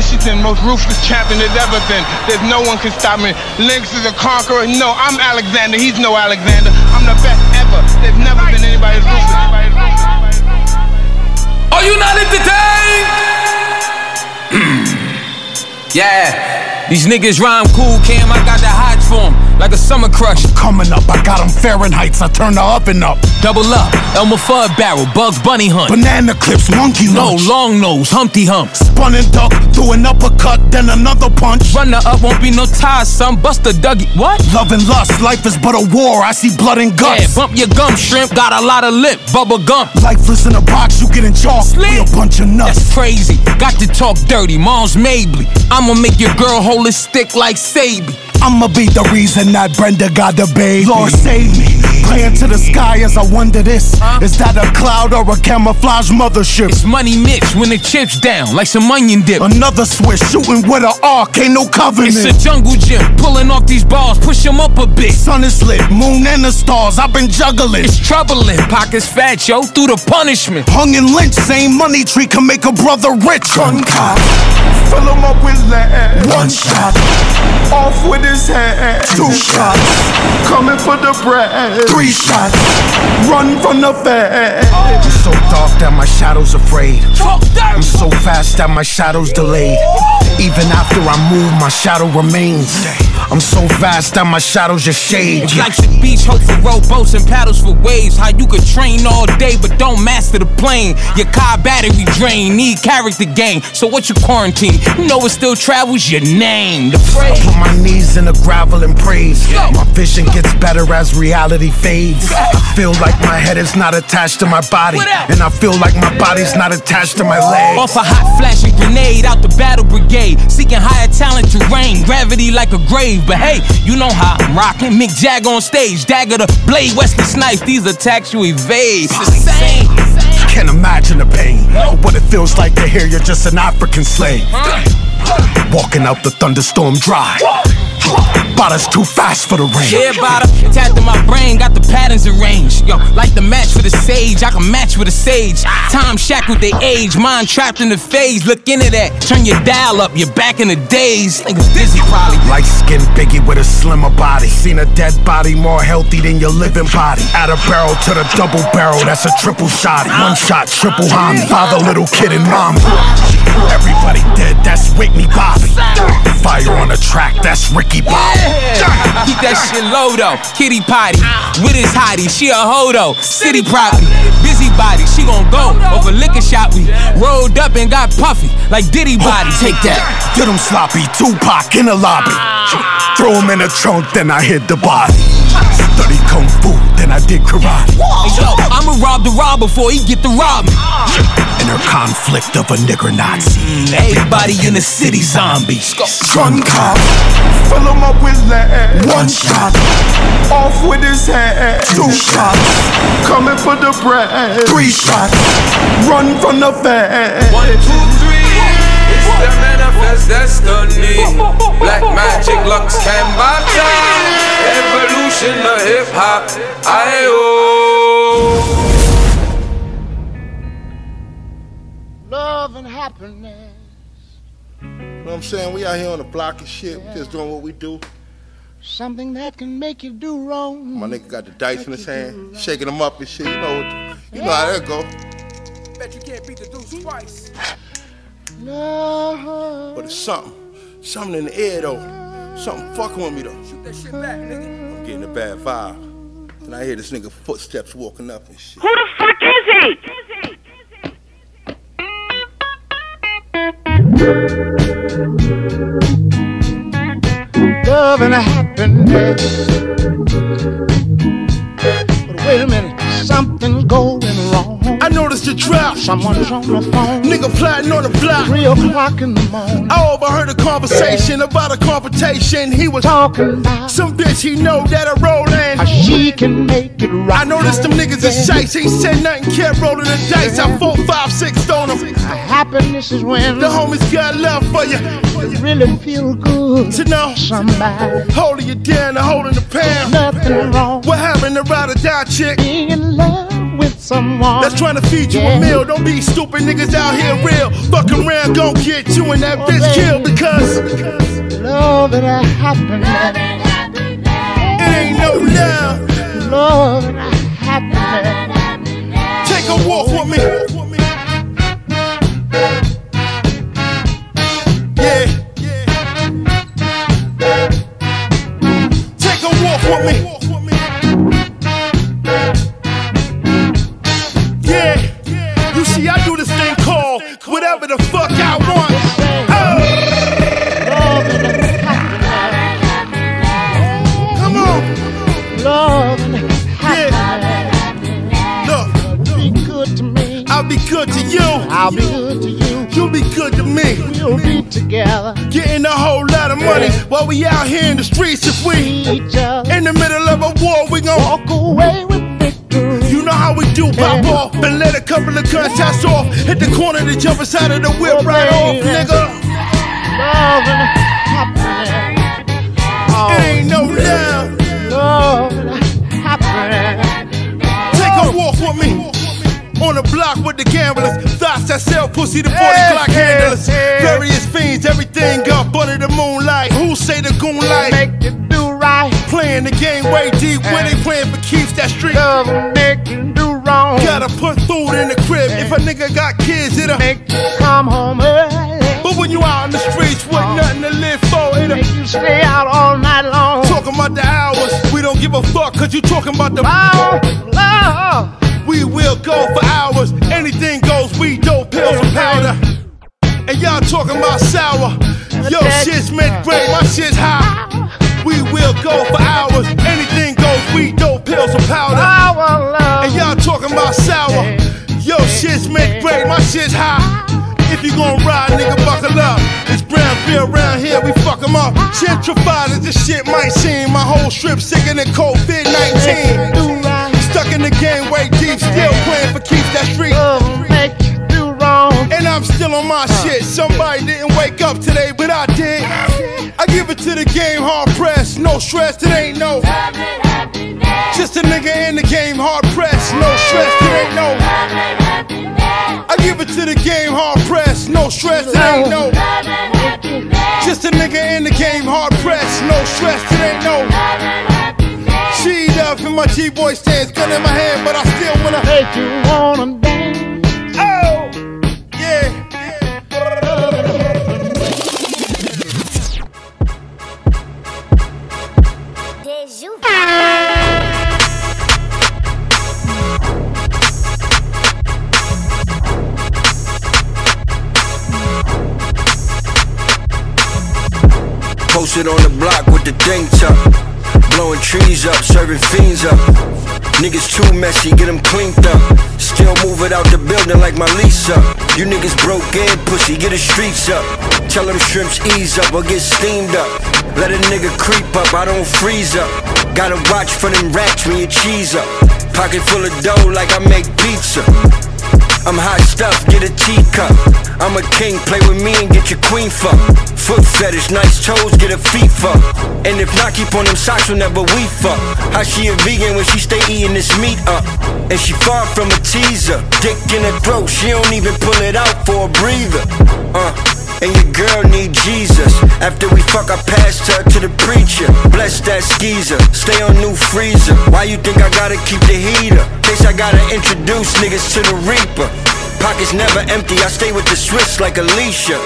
And most ruthless champion there's ever been. There's no one can stop me. Lynx is a conqueror. No, I'm Alexander. He's no Alexander. I'm the best ever. There's never been anybody as ruthless. Anybody as ruthless.
Are you not entertained? Hmm. yeah, these niggas rhyme cool, Cam. I got the hots for 'em, like a summer crush.
Coming up, I got got 'em Fahrenheits, I turn the oven up.
Double up, Elmer Fudd barrel, Bugs Bunny hunt.
Banana clips, monkey
No, long nose, Humpty Hump.
Spun and duck, threw an uppercut, then another punch.
Runner up, won't be no ties, son. Bust a Dougie. What?
Love and lust, life is but a war. I see blood and guts.
Yeah, bump your gum, shrimp. Got a lot of lip, bubble gum.
Lifeless in a box, you get getting chalked. We a bunch of nuts.
That's crazy. Got to talk dirty, Moms Mabley. I'ma make your girl hold a stick like Sabi.
I'ma be the reason that Brenda got the baby. Lord save me. Praying to the sky as I wonder this. Is that a cloud or a camouflage mothership?
It's money mix when the chips down, like some onion dip.
Another switch, shooting with an arc, ain't no covenant.
It's a jungle gym, pulling off these balls, push 'em up a bit.
Sun is lit, moon and the stars, I've been juggling.
It's troubling, pockets fat, yo, through the punishment.
Hung and lynched, same money tree can make a brother rich. Gun cop,
Fill him up with lead.
one shot,
Off with his head.
two shots,
Coming for the bread.
three shots.
Run from the fed.
I'm so dark that my shadow's afraid. I'm so fast that my shadow's delayed. Even after I move, my shadow remains. I'm so fast that my shadow's your shade.
Like the beach, hope for rowboats and paddles for waves. How you could train all day but don't master the plane. Your car battery drain, need character gain. So what you quarantine? You know it still travels your name. The
I put my knees in the gravel and praise. My vision gets better as reality fades. I feel like my head is not attached to my body. And I feel like my body's not attached to my legs.
Off a hot flashing grenade out the battle brigade. Seeking higher talent to reign. Gravity like a grave. But hey, you know how I'm rocking. Mick Jag on stage. Dagger the blade, Wesley Snipes. These attacks you evade. It's the same.
Can't imagine the pain. What it feels like to hear you're just an African slave. Walking out the thunderstorm dry. Bottles too fast for the rain.
Yeah, bada. Tapped in my brain, got the patterns arranged. Yo, like the match for the sage, I can match with a sage. Time shackled they age, mind trapped in the phase. Look into that, turn your dial up, you're back in the days. Niggas dizzy probably.
Light skinned Biggie with a slimmer body. Seen a dead body more healthy than your living body. Add a barrel to the double barrel, that's a triple shot. One shot, triple homie. Father, little kid, and mommy. Everybody dead, that's Whitney Bobby. Fire on the track, that's Ricky
Yeah. <laughs> Keep that shit low though. Kitty potty with his hottie. She a hodo. City property. Busybody. She gon' go oh, over liquor shop. We rolled up and got puffy like Diddy body. Take that.
Get him sloppy, Tupac in the lobby. Ah. Throw him in the trunk, then I hit the body. Ah. Study kung fu, then I did karate.
Hey, yo, I'ma rob the rob before he get the rob me.
Inner conflict of a nigger Nazi.
Mm, Everybody in the city zombies.
Gun cop,
Fill him up with lead.
one shot,
Off with his head.
two shots,
Coming for the bread.
three shots.
Run from the fed.
One, two, three. It's the manifest destiny. Black magic lux Kambata. Evolution of hip hop. I
Love and happiness.
You know what I'm saying? We out here on the block and shit. We just doing what we do.
Something that can make you do wrong.
My nigga got the dice in his hand, shaking them up and shit. You know, what- you know how that go.
Bet you can't beat the deuce twice.
Love.
But it's something, something in the air though. Something fucking with me though.
Shoot that shit back, nigga.
I'm getting a bad vibe.
And I hear this nigga footsteps walking up and shit.
Who the fuck is he?
love and happiness. But wait a minute, something's going wrong.
I noticed the trap.
Someone's on the phone.
Nigga plotting on the block.
Three o'clock in the morning.
I overheard a conversation about a confrontation. He was
talking about
some bitch he know that I roll in.
How she can make it right.
I noticed them niggas is shites. Ain't said nothing, kept rolling the dice. I four, five, six on them.
Happiness is when
the homies got love for you.
You really feel good
to know
somebody
holding you down and holding the pound.
Nothing wrong.
What happened to ride or die chick?
Being in love with someone
that's trying to feed you
yeah.
a meal. Don't be stupid niggas out here real. Fucking around, gon' get you and that oh, bitch baby. killed because
love and happiness.
It ain't no love.
Love and happiness.
Take a walk with me. Yeah. With me. Yeah. You see, I do this thing called whatever the fuck I want. Oh. Come on.
Love.
Yeah.
Look. Be good to me.
I'll be good to you.
I'll be good you.
You'll be good to me.
We'll be together.
Getting a whole lot of money yeah. while we out here in the streets. If we in the middle of a war, we gon'
walk away with victory.
You know how we do, pop yeah. off and let a couple of gunshots off. Hit the corner, the jump inside of the whip oh, right baby. off, nigga.
Love.
Oh, ain't no oh. love.
Love and happiness.
Take a walk with me. On the block with the gamblers, thoughts that sell pussy to 40 hey, clock handlers. Hey. Various fiends, everything up under the moonlight. Who say the goon light?
Make it do right.
Playing the game way deep when they playing for keeps that street.
Love make you do wrong.
Gotta put food in the crib. If a nigga got kids, it'll
make you come home early.
But when you out in the streets with oh. nothing to live for, it'll
make you stay out all night long.
Talking about the hours, we don't give a fuck, cause you talking about the.
Oh, love.
We will go for hours. Anything goes. We dope pills and powder. And y'all talking about sour. Yo, shit's mid grade. My shit's high. We will go for hours. Anything goes. We dope pills and powder. And y'all talking about sour. Yo, shit's mid grade. My shit's high. If you gon' ride, nigga, buckle up. It's brown beer around here, we fuck 'em up. Gentrified as this shit might seem. My whole strip sicker than COVID 19. Stuck in the game way deep, still playing for keeps that street.
Uh, make you do wrong.
And I'm still on my uh. shit. Somebody didn't wake up today, but I did. I give it to the game, hard pressed. No stress, it ain't no. Just a nigga in the game, hard pressed. No stress, it ain't no. I give it to the game, hard pressed. No stress, it ain't no. Just a nigga in the game, hard pressed. No stress, it ain't no. She up in my G-boy stance, gun in my hand, but I still wanna
make you wanna dance.
Oh, yeah.
Posted on the block with the thing tuck. Trees up, serving fiends up. Niggas too messy, get them cleaned up. Still move it out the building like my lease up. You niggas broke in, pussy, get the streets up. Tell them shrimps ease up or get steamed up. Let a nigga creep up, I don't freeze up. Gotta watch for them rats when you cheese up. Pocket full of dough like I make pizza. I'm hot stuff, get a teacup. I'm a king, play with me and get your queen fuck. Foot fetish, nice toes, get a feet fuck. And if not, keep on them socks whenever we fuck. How she a vegan when she stay eating this meat up? And she far from a teaser. Dick in her throat, she don't even pull it out for a breather. Uh. And your girl need Jesus. After we fuck, I passed her to the preacher. Bless that skeezer, stay on new freezer. Why you think I gotta keep the heater? Case I gotta introduce niggas to the reaper. Pockets never empty, I stay with the Swiss like Alicia.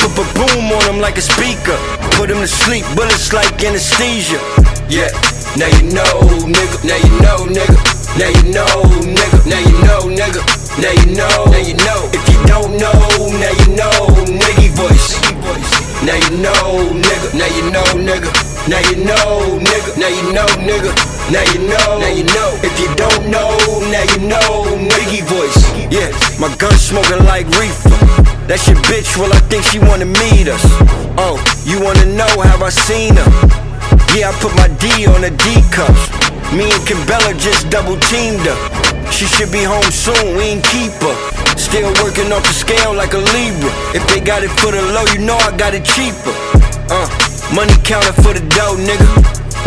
Put a boom on them like a speaker. Put him to sleep, bullets like anesthesia. Yeah. Now you know, nigga. Now you know, nigga. Now you know, nigga. Now you know, nigga. Now you know. Now you know. If you don't know, now you know, nigga voice. Now you know, nigga. Now you know, nigga. Now you know, nigga. Now you know, nigga. Now you know. Now you know. If you don't know, now you know, nigga voice. Yeah, my gun smoking like reefer. That's your bitch. Well, I think she wanna meet us. Oh, you wanna know how I seen her? Yeah, I put my D on the D cups. Me and Kimbella just double teamed her. She should be home soon, we ain't keep her. Still working off the scale like a Libra. If they got it for the low, you know I got it cheaper. Uh, money counter for the dough, nigga.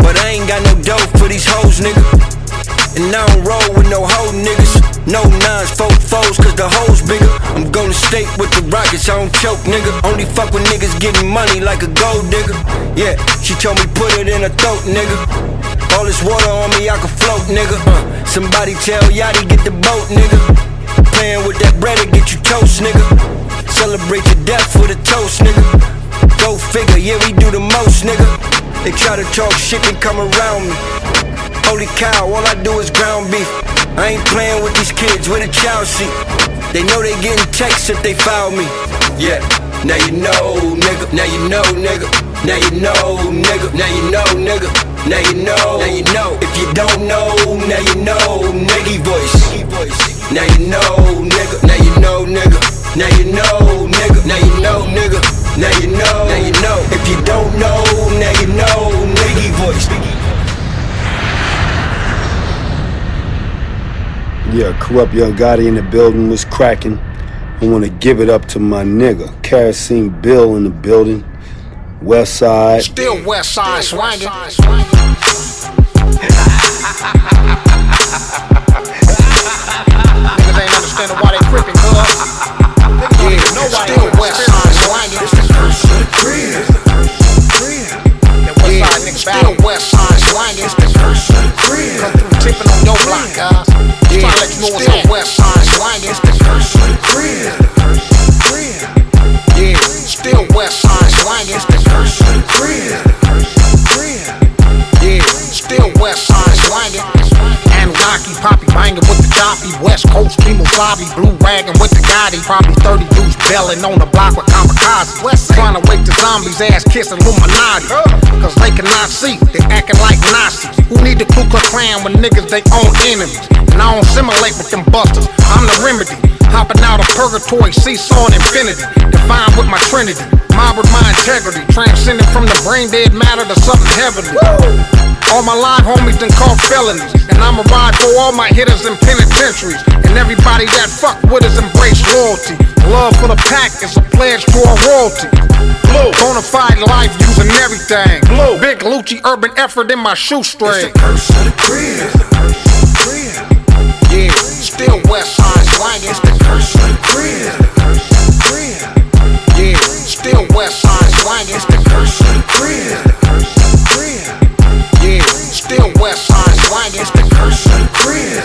But I ain't got no dough for these hoes, nigga. And I don't roll with no hoe niggas. No nines, four foes, cause the hoes bigger. I'm going to state with the rockets, I don't choke, nigga. Only fuck with niggas getting money like a gold digger. Yeah, she told me put it in her throat, nigga. All this water on me, I can float, nigga. Uh, somebody tell Yachty get the boat, nigga. With that bread to get you toast, nigga. Celebrate your death with a toast, nigga. Go figure, yeah, we do the most, nigga. They try to talk shit and come around me. Holy cow, all I do is ground beef. I ain't playing with these kids with a child seat. They know they getting texts if they foul me. Yeah, now you know, nigga. Now you know, nigga. Now you know, nigga. Now you know, nigga. Now you know, now you know. If you don't know, now you know, nigga voice. Now you know, nigga. Now you know, nigga. Now you know, nigga. Now you know, nigga. Now you know, now you know. If you don't know, now you know, nigga voice.
Yeah, corrupt young Gotti in the building was cracking. I want to give it up to my nigga, Kerosene Bill in the building. West Side.
Still West Side swinging. <laughs> Understanding why they crippin', cuz. Yeah, still West Side swinging. Yeah, still West Side swinging. Come through tipping on your block, cuz. Yeah, let you know what's still West Side swinging. West Coast Kimo Floppy. Blue wagon with the Gotti. Probably 30 dudes belling on the block with kamikaze. Trying to wake the zombies, ass kissing Illuminati. Cause they cannot see, they acting like Nazis. Who need the Ku Klux Klan when niggas they own enemies? And I don't simulate with them busters. I'm the remedy. Hopping out of purgatory, seesaw infinity. Divine with my trinity. Mob with my integrity. Transcending from the brain dead matter to something heavenly. All my live homies done caught felonies. And I'ma ride for all my hitters in penitentiaries. And everybody that fuck with us embrace loyalty. Love for the pack is a pledge to our royalty. Blue. Bonafide life using everything. Blue. Big Lucci urban effort in my shoestring. It's the curse of the crib. Yeah, still West Side swinging. It's the curse of the crib. Still West Side swinging. It's the curse of the crib. Yeah, still West Side swinging. It's the curse of the crib.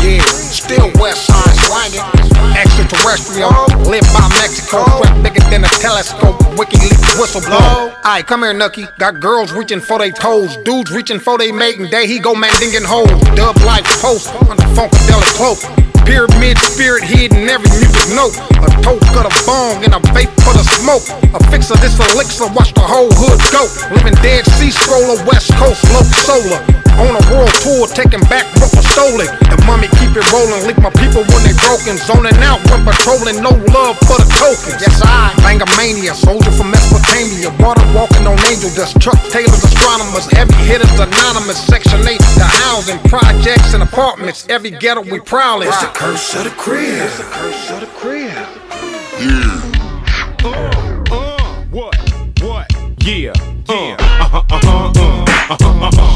Yeah, still West Side swinging. Extraterrestrial, live by Mexico, strap bigger than a telescope. WikiLeaks whistleblower. Aight, come here, Nucky. Got girls reaching for they toes, dudes reaching for their mating day. He go mandingin' hoes. Dub life post on the funkadelic cloak. Pyramid spirit hidden every music note. A toke of the bong and a vape for the smoke. A fix of this elixir, watch the whole hood go. Living dead sea scroller, West Coast, low solar. On a world tour, taking back what was stolen. The mummy keep it rolling, leak my people when they broken. Zoning out when patrolling, no love for the tokens. Yes, I bang a mania, soldier from Mesopotamia. Water walking on angel dust, truck tailors, astronomers, heavy hitters, anonymous. Section 8, the housing, projects, and apartments. Every ghetto we prowling. It's the curse of the crib. It's the curse of the crib.
Yeah. Uh, uh, what? What? Yeah. Yeah. Uh-huh, uh-huh, uh. Uh-huh, uh-huh. What?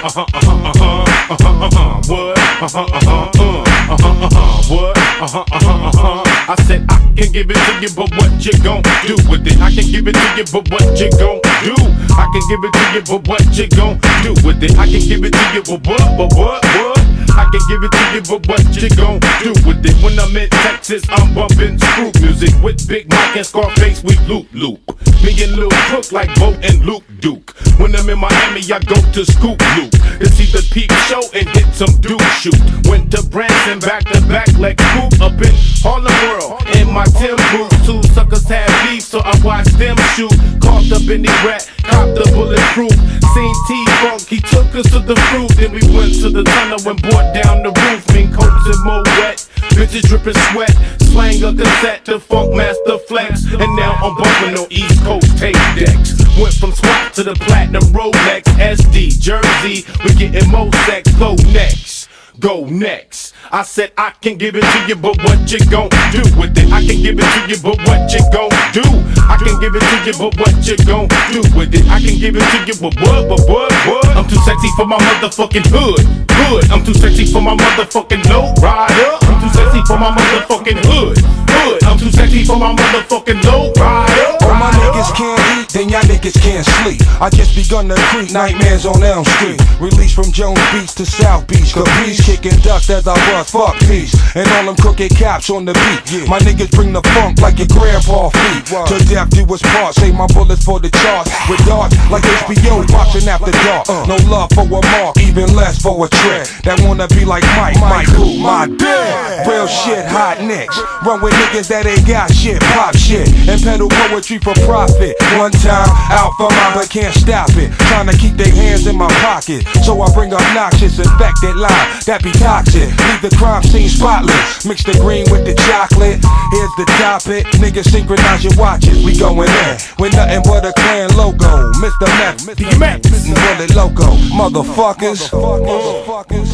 Uh-huh, uh-huh, uh-huh. Uh-huh, uh-huh. What? Uh-huh, uh-huh, uh. Uh-huh, uh-huh. What? Uh-huh, uh-huh, uh-huh. I said I can give it to you, but what you gon' do with it? I can give it to you, but what you gon' do? I can give it to you, but what you gon' do with it? I can give it to you, but what, but what, what?
I can give it to you, but what you gon' do with it? When I'm in Texas, I'm bumpin' screw music with Big Mike and Scarface. We loop loop. Me and Lil Cook like Bo and Luke Duke. When I'm in Miami, I go to Scoop Loop see the peep show and hit some dude shoot. Went to Branson back to back like Coop up in Harlem World. In my Tim boots, two suckers had beef, so I watched them shoot. Caught up in the rat, copped the bulletproof. Seen T Funk, he took us to the fruit. Then we went to the tunnel and brought down the roof. Mean coats and more wet. Bitches dripping sweat, slang a cassette to Funkmaster Flex, and now I'm bumping on East Coast tape decks. Went from SWAT to the platinum Rolex SD Jersey. We getting more sex. Go next, go next. I said I can give it to you, but what you gon' do with it? I can give it to you, but what you gon' do? I can give it to you, but what you gon' do with it? I can give it to you, but what, but what, what? I'm too sexy for my motherfucking hood, hood. I'm too sexy for my motherfucking low rider. I'm too sexy for my motherfucking hood, hood. I'm too sexy for my motherfucking low rider.
All my niggas can't eat, then y'all niggas can't sleep. I just begun to creep nightmares on Elm Street. Released from Jones Beach to South Beach. Capiche kicking dust as I bust fuck peace. And all them crooked cops on the beat. My niggas bring the funk like your grandpa feet. To death do us part. Save my bullets for the charts. With darts like HBO watching after dark. No love for a mark, even less for a trick. That wanna be like Mike, Mike who? My dick. Real shit, hot nicks. Run with niggas that ain't got shit, pop shit. And peddle poetry for profit. One time out for mine, but can't stop it. Trying to keep their hands in my pocket. So I bring obnoxious, infected line that be toxic. Leave the crime scene spotless. Mix the green with the chocolate. Here's the topic. Niggas synchronize your watches. We going in with nothing but a clan logo. Mr. Meth, DMX, and Bullet Loco. Motherfuckers.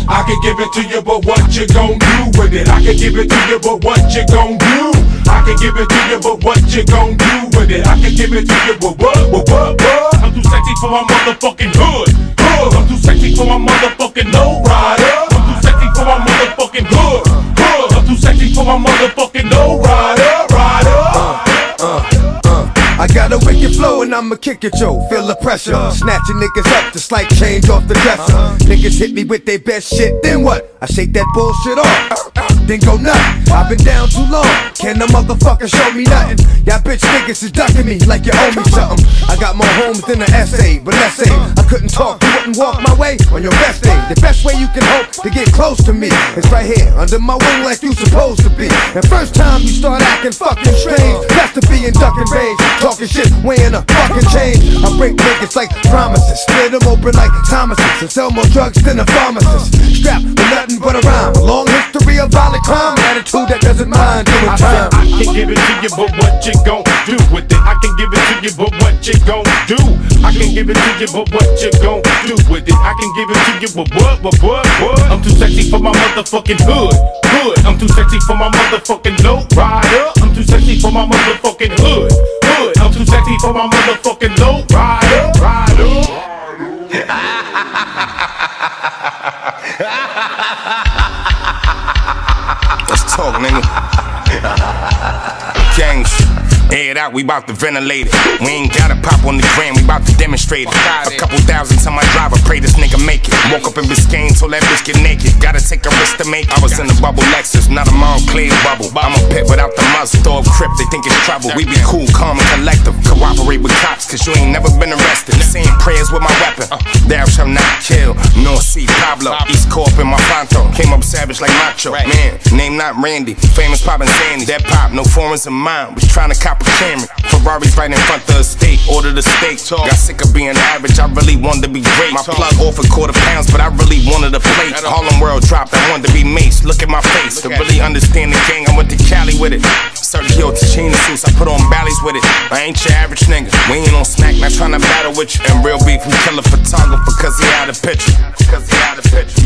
I can give it to you, but what you gon' do with it? I can give it to you, but what you gon' do? I can give it to you, but what you gon' do with it? I can give it to you, but what, what, what, what? I'm too sexy for my motherfucking hood, hood. I'm too sexy for my motherfucking low rider. I'm too sexy for my motherfucking hood, hood. I'm too sexy for my motherfucking low rider, rider. Uh, uh, uh.
I got a wicked flow and I'ma kick it, yo. Feel the pressure. Snatching niggas up just like change off the dresser. Uh-huh. Niggas hit me with their best shit, then what? I shake that bullshit off, then go nuts. I've been down too long. Can a motherfucker show me nothing? Y'all bitch niggas is ducking me like you owe me something. I got more homes than an essay, but let's say I couldn't talk, you wouldn't walk my way on your best day. The best way you can hope to get close to me is right here under my wing like you supposed to be. And first time you start acting fucking strange, that's to be in ducking range. Talking shit, weighing a fucking change. I break niggas like promises, split them open like Thomas's, and sell more drugs than a pharmacist. Strapped with nothing but a rhyme. A long history of violent crime, an attitude that doesn't mind doing
I
time.
said I can give it to you, but what you gon' do with it? I can give it to you, but what you gon' do? I can give it to you, but what you gon' do with it? I can give it to you, but what, but what, what? I'm too sexy for my motherfucking hood, hood. I'm too sexy for my motherfucking low rider. I'm too sexy for my motherfucking hood, hood. I'm too sexy for my motherfucking low rider, rider.
Let's <laughs> talk, <laughs> nigga. Air it out, we bout to ventilate it. We ain't gotta pop on the gram, we bout to demonstrate it. A couple thousand to my driver, pray this nigga make it. Woke up in Biscayne, told that bitch get naked. Gotta take a risk to make it. I was in a bubble Lexus, not a Montclair bubble. I'm a pit without the muzzle. Throw up crip, they think it's trouble. We be cool, calm, and collective. Cooperate with cops, cause you ain't never been arrested. Saying prayers with my weapon. Thou shall not kill, nor see Pablo. East Corp in my Fonto. Came up savage like Macho. Man, name not Randy. Famous poppin' Sandy. That pop, no foreigns in mine. Was trying to cop a Camry. Ferrari's right in front of the state. Order the steak. Talk. Got sick of being average. I really wanted to be great. My plug off a quarter pounds, but I really wanted a plate. Harlem World dropped. I wanted to be Mase. Look at my face. To really understand the gang, I went to Cali with it. Sergio Tacchini suits. I put on ballies with it. I ain't your average nigga. We ain't on snack, not trying to battle with you. And real beef, we kill a photographer cause he out of picture. Cause he out of picture.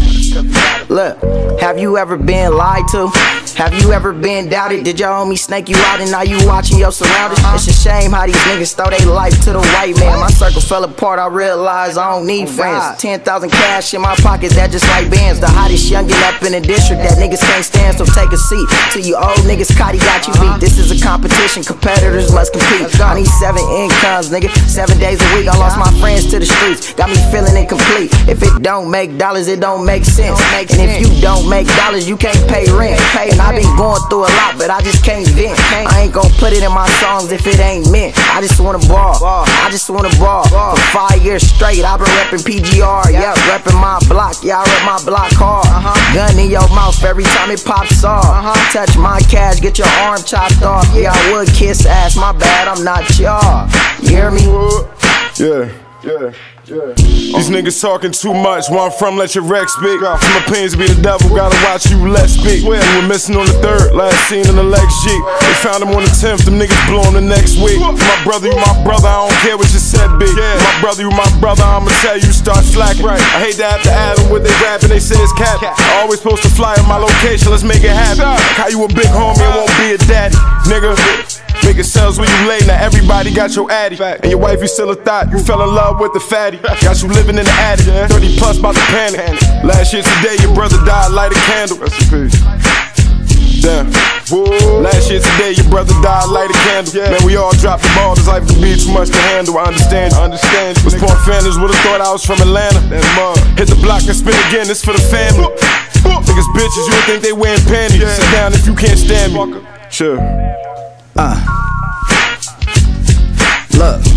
Look, have you ever been lied to? Have you ever been doubted? Did your homie snake you out and now you watching your surroundings? It's a shame how these niggas throw their life to the white man. My circle fell apart, I realized I don't need friends. 10,000 cash in my pocket, that just like bands. The hottest youngin' up in the district that niggas can't stand, so take a seat. Till you old niggas, Cotty got you beat. This is a competition, competitors must compete. I need seven incomes, nigga. Seven days a week, I lost my friends to the streets. Got me feeling incomplete. If it don't make dollars, it don't make sense. And if you don't make dollars, you can't pay rent. And I've been going through a lot, but I just can't vent. I ain't gon' put it in my songs if it ain't meant. I just wanna ball. I just wanna ball. For five years straight, I've been reppin' PGR. Yeah, reppin' my block. Yeah, I rep my block hard. Gun in your mouth every time it pops off. Touch my cash, get your arm chopped off. Yeah, I would kiss ass. My bad, I'm not y'all. You hear me?
Yeah, yeah. Yeah. These niggas talking too much. Where I'm from, let your wreck speak. My opinions be the devil, gotta watch you let speak. We were missing on the third, last seen in the Lex Jeep. They found him on the 10th, them niggas blowing the next week. My brother, you my brother, I don't care what you said, big. My brother, you my brother, I'ma tell you, start slacking. Right? I hate to have to add them with they rapping, and they say it's cap. I always supposed to fly in my location, let's make it happen. How you a big homie and won't be a daddy, nigga. Making sales when you late, now everybody got your addy. And your wife, you still a thought, you fell in love with the fatty. Got you living in the attic, 30 plus about to panic. Last year today, your brother died, light a candle. Damn. Last year today, your brother died, light a candle. Yeah. Man, we all dropped the ball, this life could be too much to handle. I understand you. I understand you. Was poor fans would've thought I was from Atlanta. Hit the block and spin again, this for the family. Niggas bitches, you would think they wearing panties. Sit down if you can't stand me. Sure.
Uh. Look. <laughs>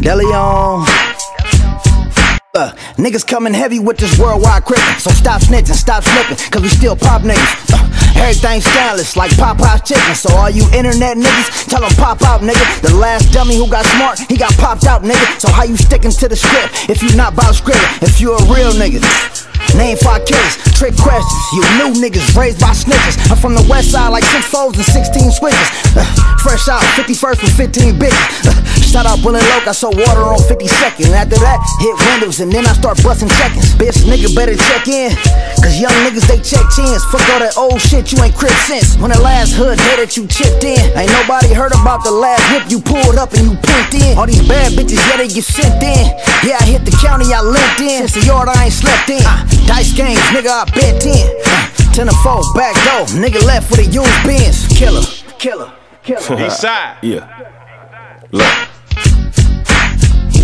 Deleon. Uh, niggas coming heavy with this worldwide crippin'. So stop snitching, stop slipping, cause we still pop niggas. Uh, everything stylish like Popeye's chicken. So all you internet niggas, tell them pop out, nigga. The last dummy who got smart, he got popped out, nigga. So how you sticking to the script if you not about script? If you a real nigga. Name five killers, trick questions. You new niggas raised by snitches. I'm from the west side like six foes and 16 switches. Uh, fresh out, 51st with 15 bitches. Uh, shout out Bullet Loke, I saw water on 52nd. After that, hit windows and then I start busting seconds. Bitch, nigga better check in. Cause young niggas, they check chins. Fuck all that old shit, you ain't crib since. When the last hood day that you chipped in. Ain't nobody heard about the last whip you pulled up and you pimped in. All these bad bitches, yeah, they get sent in. Yeah, I hit the county, I limped in. Since the yard, I ain't slept in. Uh, Dice games, nigga, I bet in. Uh, 10 to 4, back door. Nigga left with a used Benz. Killer, killer, killer.
East side. Yeah. Look.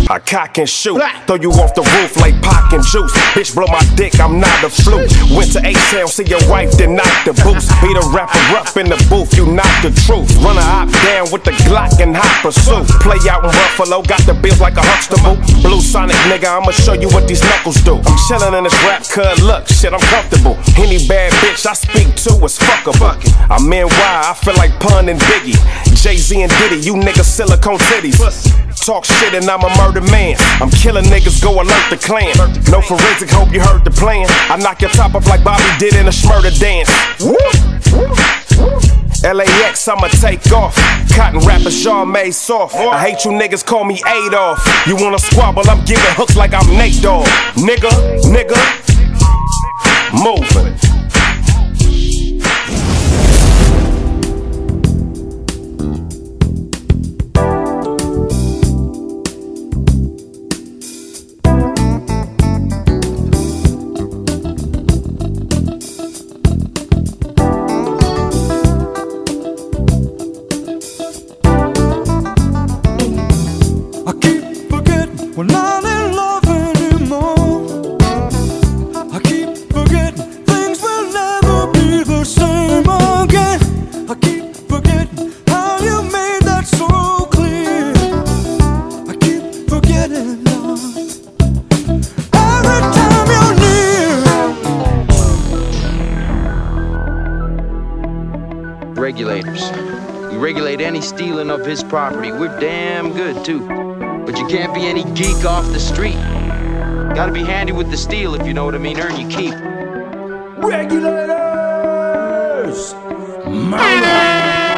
I cock and shoot, throw you off the roof like Pac and Juice. Bitch, blow my dick, I'm not a fluke. Went to A-Town, see your wife, then knock the boots. Beat a rapper up in the booth, you not the truth. Run a hop down with the Glock and hot pursuit. Play out in Buffalo, got the bills like a Huxtable. Blue Sonic, nigga, I'ma show you what these knuckles do. I'm chillin' in this rap, cut, look, shit, I'm comfortable. Any bad bitch I speak to is fuckable. I'm in why I feel like Pun and Biggie. Jay-Z and Diddy, you niggas silicone titties. Talk shit and I'm a murder man. I'm killing niggas, go alert the clan. No forensic, hope you heard the plan. I knock your top off like Bobby did in a smurder dance. LAX, I'ma take off. Cotton rapper Sean May soft. I hate you niggas, call me Adolf. You wanna squabble, I'm giving hooks like I'm Nate Dogg. Nigga, nigga, moving.
Any geek off the street. Gotta be handy with the steel, if you know what I mean. Earn your keep.
Regulators!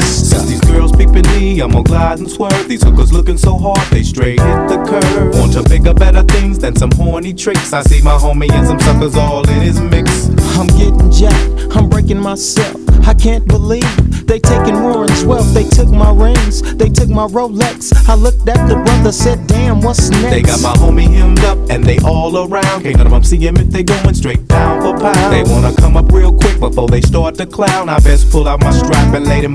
Since these girls peeping me, I'm gonna glide and swerve. These hookers looking so hard, they straight hit the curve. Want to bigger, better things than some horny tricks. I see my homie and some suckers all in his mix.
I'm getting jacked, I'm breaking myself. I can't believe they taking Warren's wealth. They took my rings, they took my Rolex. I looked at the brother, said, damn, what's next?
They got my homie hemmed up and they all around. Can't none of them see him if they going straight down for pound. They wanna come up real quick before they start to clown. I best pull out my strap and lay them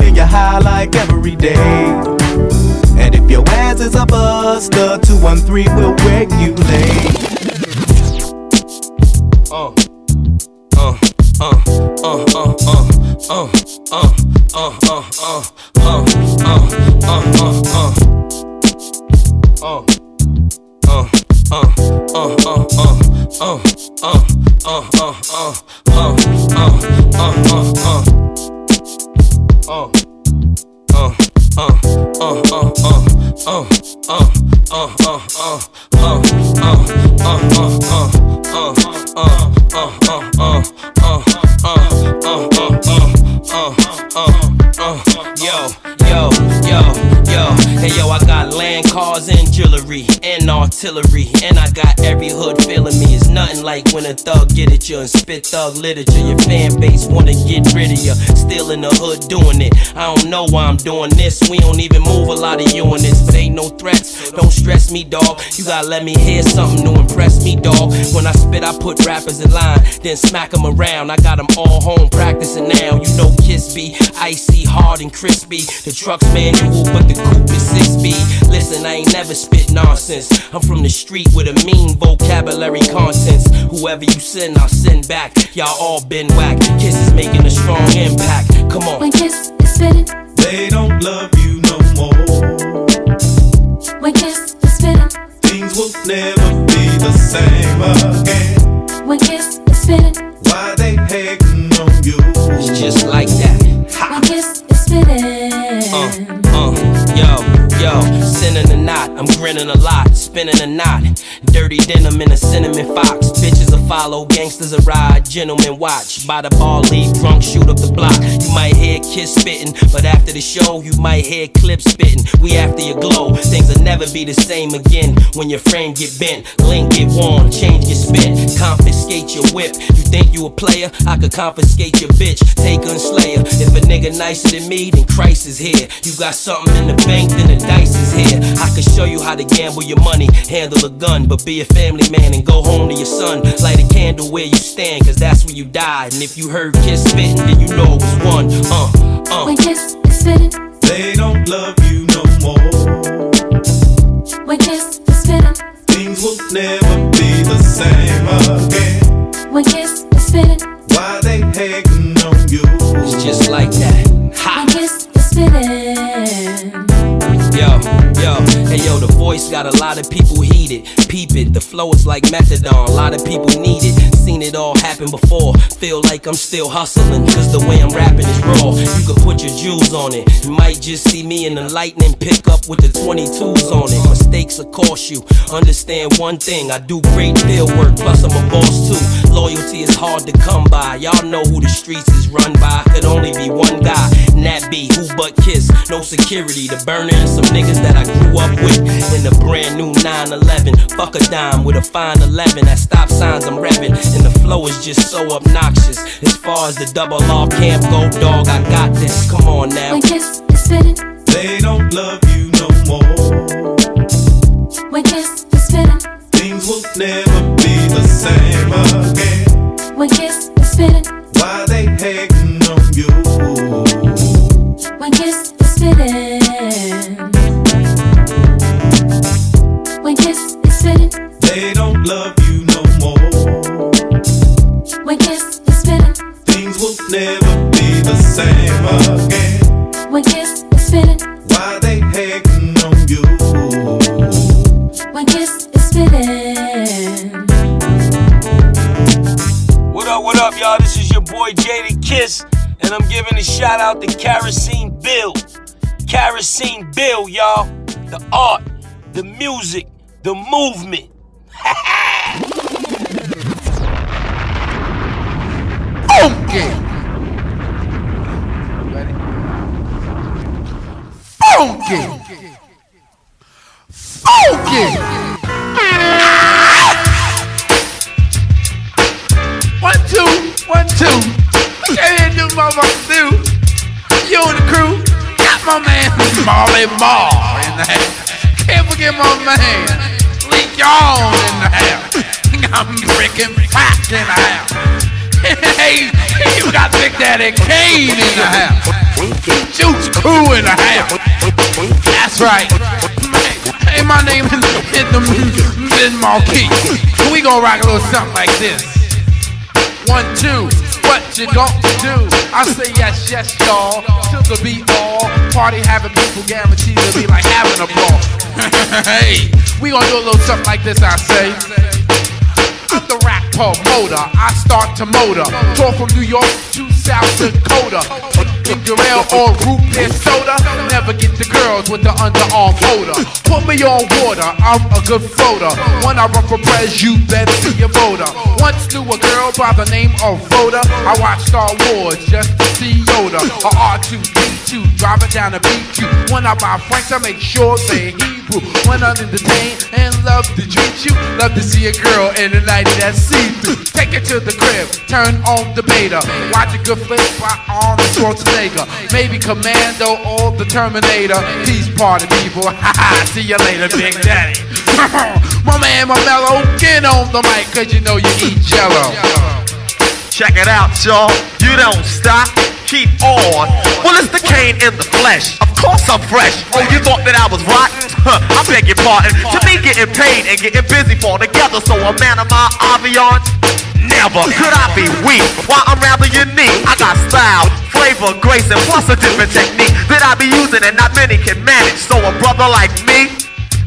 then you high like every day. And if your ass is a buster, 213 will regulate.
Uh, uh, uh, uh, uh, uh, uh, uh, uh, uh, uh, uh, uh, uh, uh, uh. Uh, uh, uh, uh, uh, uh, uh, uh, uh, uh, uh, uh, uh, uh, uh, uh. Uh, artillery, and I got every hood feeling me. It's nothing like when a thug get at you and spit thug literature. Your fan base wanna get rid of you, still in the hood doing it. I don't know why I'm doing this. We don't even move a lot of you in this. But ain't no threats, don't stress me, dog. You gotta let me hear something to impress me, dog. When I spit, I put rappers in line, then smack them around. I got them all home practicing now. You know, Kiss be icy, hard, and crispy. The truck's manual, but the coupe is six speed. Listen, I ain't never spit nonsense. I'm from the street with a mean vocabulary contents. Whoever you send, I'll send back. Y'all all been whack. Kiss is making a strong impact. Come on.
When Kiss is spitting,
They don't love you no more.
when Kiss is spitting,
Things will never be the same again.
when Kiss is spitting,
Why they hating on you?
It's just like that.
when Kiss is spitting.
Uh, uh, I'm grinning a lot, spinning a knot. Dirty denim in a cinnamon fox. Bitches will follow, gangsters will ride, gentlemen watch. By the bar, leave drunk, shoot up the block. You might hear kiss spitting, but after the show, you might hear clips spitting. We after your glow, things will never be the same again. When your frame get bent, link get worn, change get spent, confiscate your whip. You think you a player? I could confiscate your bitch, take and slay her. If a nigga nicer than me, then Christ is here. You got something in the bank, then the dice is here. I could show you how to gamble your money, handle a gun, but be a family man and go home to your son. Light a candle where you stand, cause that's where you died. And if you heard kiss spitting, then you know it was one. Uh, uh.
When kiss is spitting,
They don't love you no more.
when kiss is spitting,
Things will never be the same again.
when kiss is spitting,
Why they hating on you?
It's just like that.
when kiss is spitting.
Yo, hey yo, the voice got a lot of people heated. Peep it, the flow is like methadone, a lot of people need it. Seen it all happen before, feel like I'm still hustling, cause the way I'm rapping is raw. You could put your jewels on it. You might just see me in the lightning pick up with the 22s on it. Mistakes will cost you. Understand one thing, I do great field work, plus I'm a boss too. Loyalty is hard to come by. Y'all know who the streets is run by. Could only be one guy, that be who but kiss. No security, the burner and some niggas that I grew up with. In a brand new 911, fuck a dime with a fine 11. At stop signs I'm revving, and the flow is just so obnoxious. As far as the double R camp go, dog, I got this. Come on now.
When kiss is spitting,
They don't love you no more.
when kiss is spitting,
Things will never be the same again.
when kiss is spitting,
Why they hating on you?
when kiss is spitting, kiss is spitting,
They don't love you no more.
when kiss is spitting,
Things will never be the same again.
when kiss is spitting,
Why they hating on you?
when kiss is spitting.
What up, what up, y'all? This is your boy Jadakiss, and I'm giving a shout out to Kerosene Bill. Kerosene Bill, y'all. The art, the music, the movement.
Ready? Funky. Funky. One, two, one, two. Here, do motherfuckers do. You and the crew. Got my man Marley Marl in the house. Forget my man Lee Young in the house. <laughs> I'm freaking fat in the house. <laughs> hey, you got Big Daddy Kane in the house. Juice Crew in the house. That's right. Hey, my name is, Biz Markie. We gonna rock a little something like this. One, two, what you gonna do? I say yes, yes, y'all. Till the beat all. Party having people guaranteed to be like having a ball. <laughs> hey, we gonna do a little something like this, I say. I'm the rap promoter. I start to motor. Tour from New York to South Dakota. Ginger ale or root beer soda. Never get the girls with the underarm holder. Put me on water. I'm a good floater. When I run for pres, you better be a voter. Once knew a girl by the name of Rhoda. I watched Star Wars just to see Yoda. A R2D2 driving down the BQ. When I buy Franks, I make sure they Hebrew. When I'm entertained and love to treat you, love to see a girl in a nightie that's see-through. Take it to the crib, turn on the beta. Watch a good flick by Arnold Schwarzenegger. Maybe Commando or the Terminator. Peace party people. See you later, Big Daddy. <laughs> my man, my mellow, get on the mic, cause you know you eat jello.
Check it out, y'all. You don't stop. Keep on. Well, it's the Kane in the flesh. Of course I'm fresh. Oh, you thought that I was rotten? Huh, I beg your pardon. To me, getting paid and getting busy fall together. So a man of my aviance, never could I be weak. Why I'm rather unique. I got style, flavor, grace, and plus a different technique that I be using and not many can manage. So a brother like me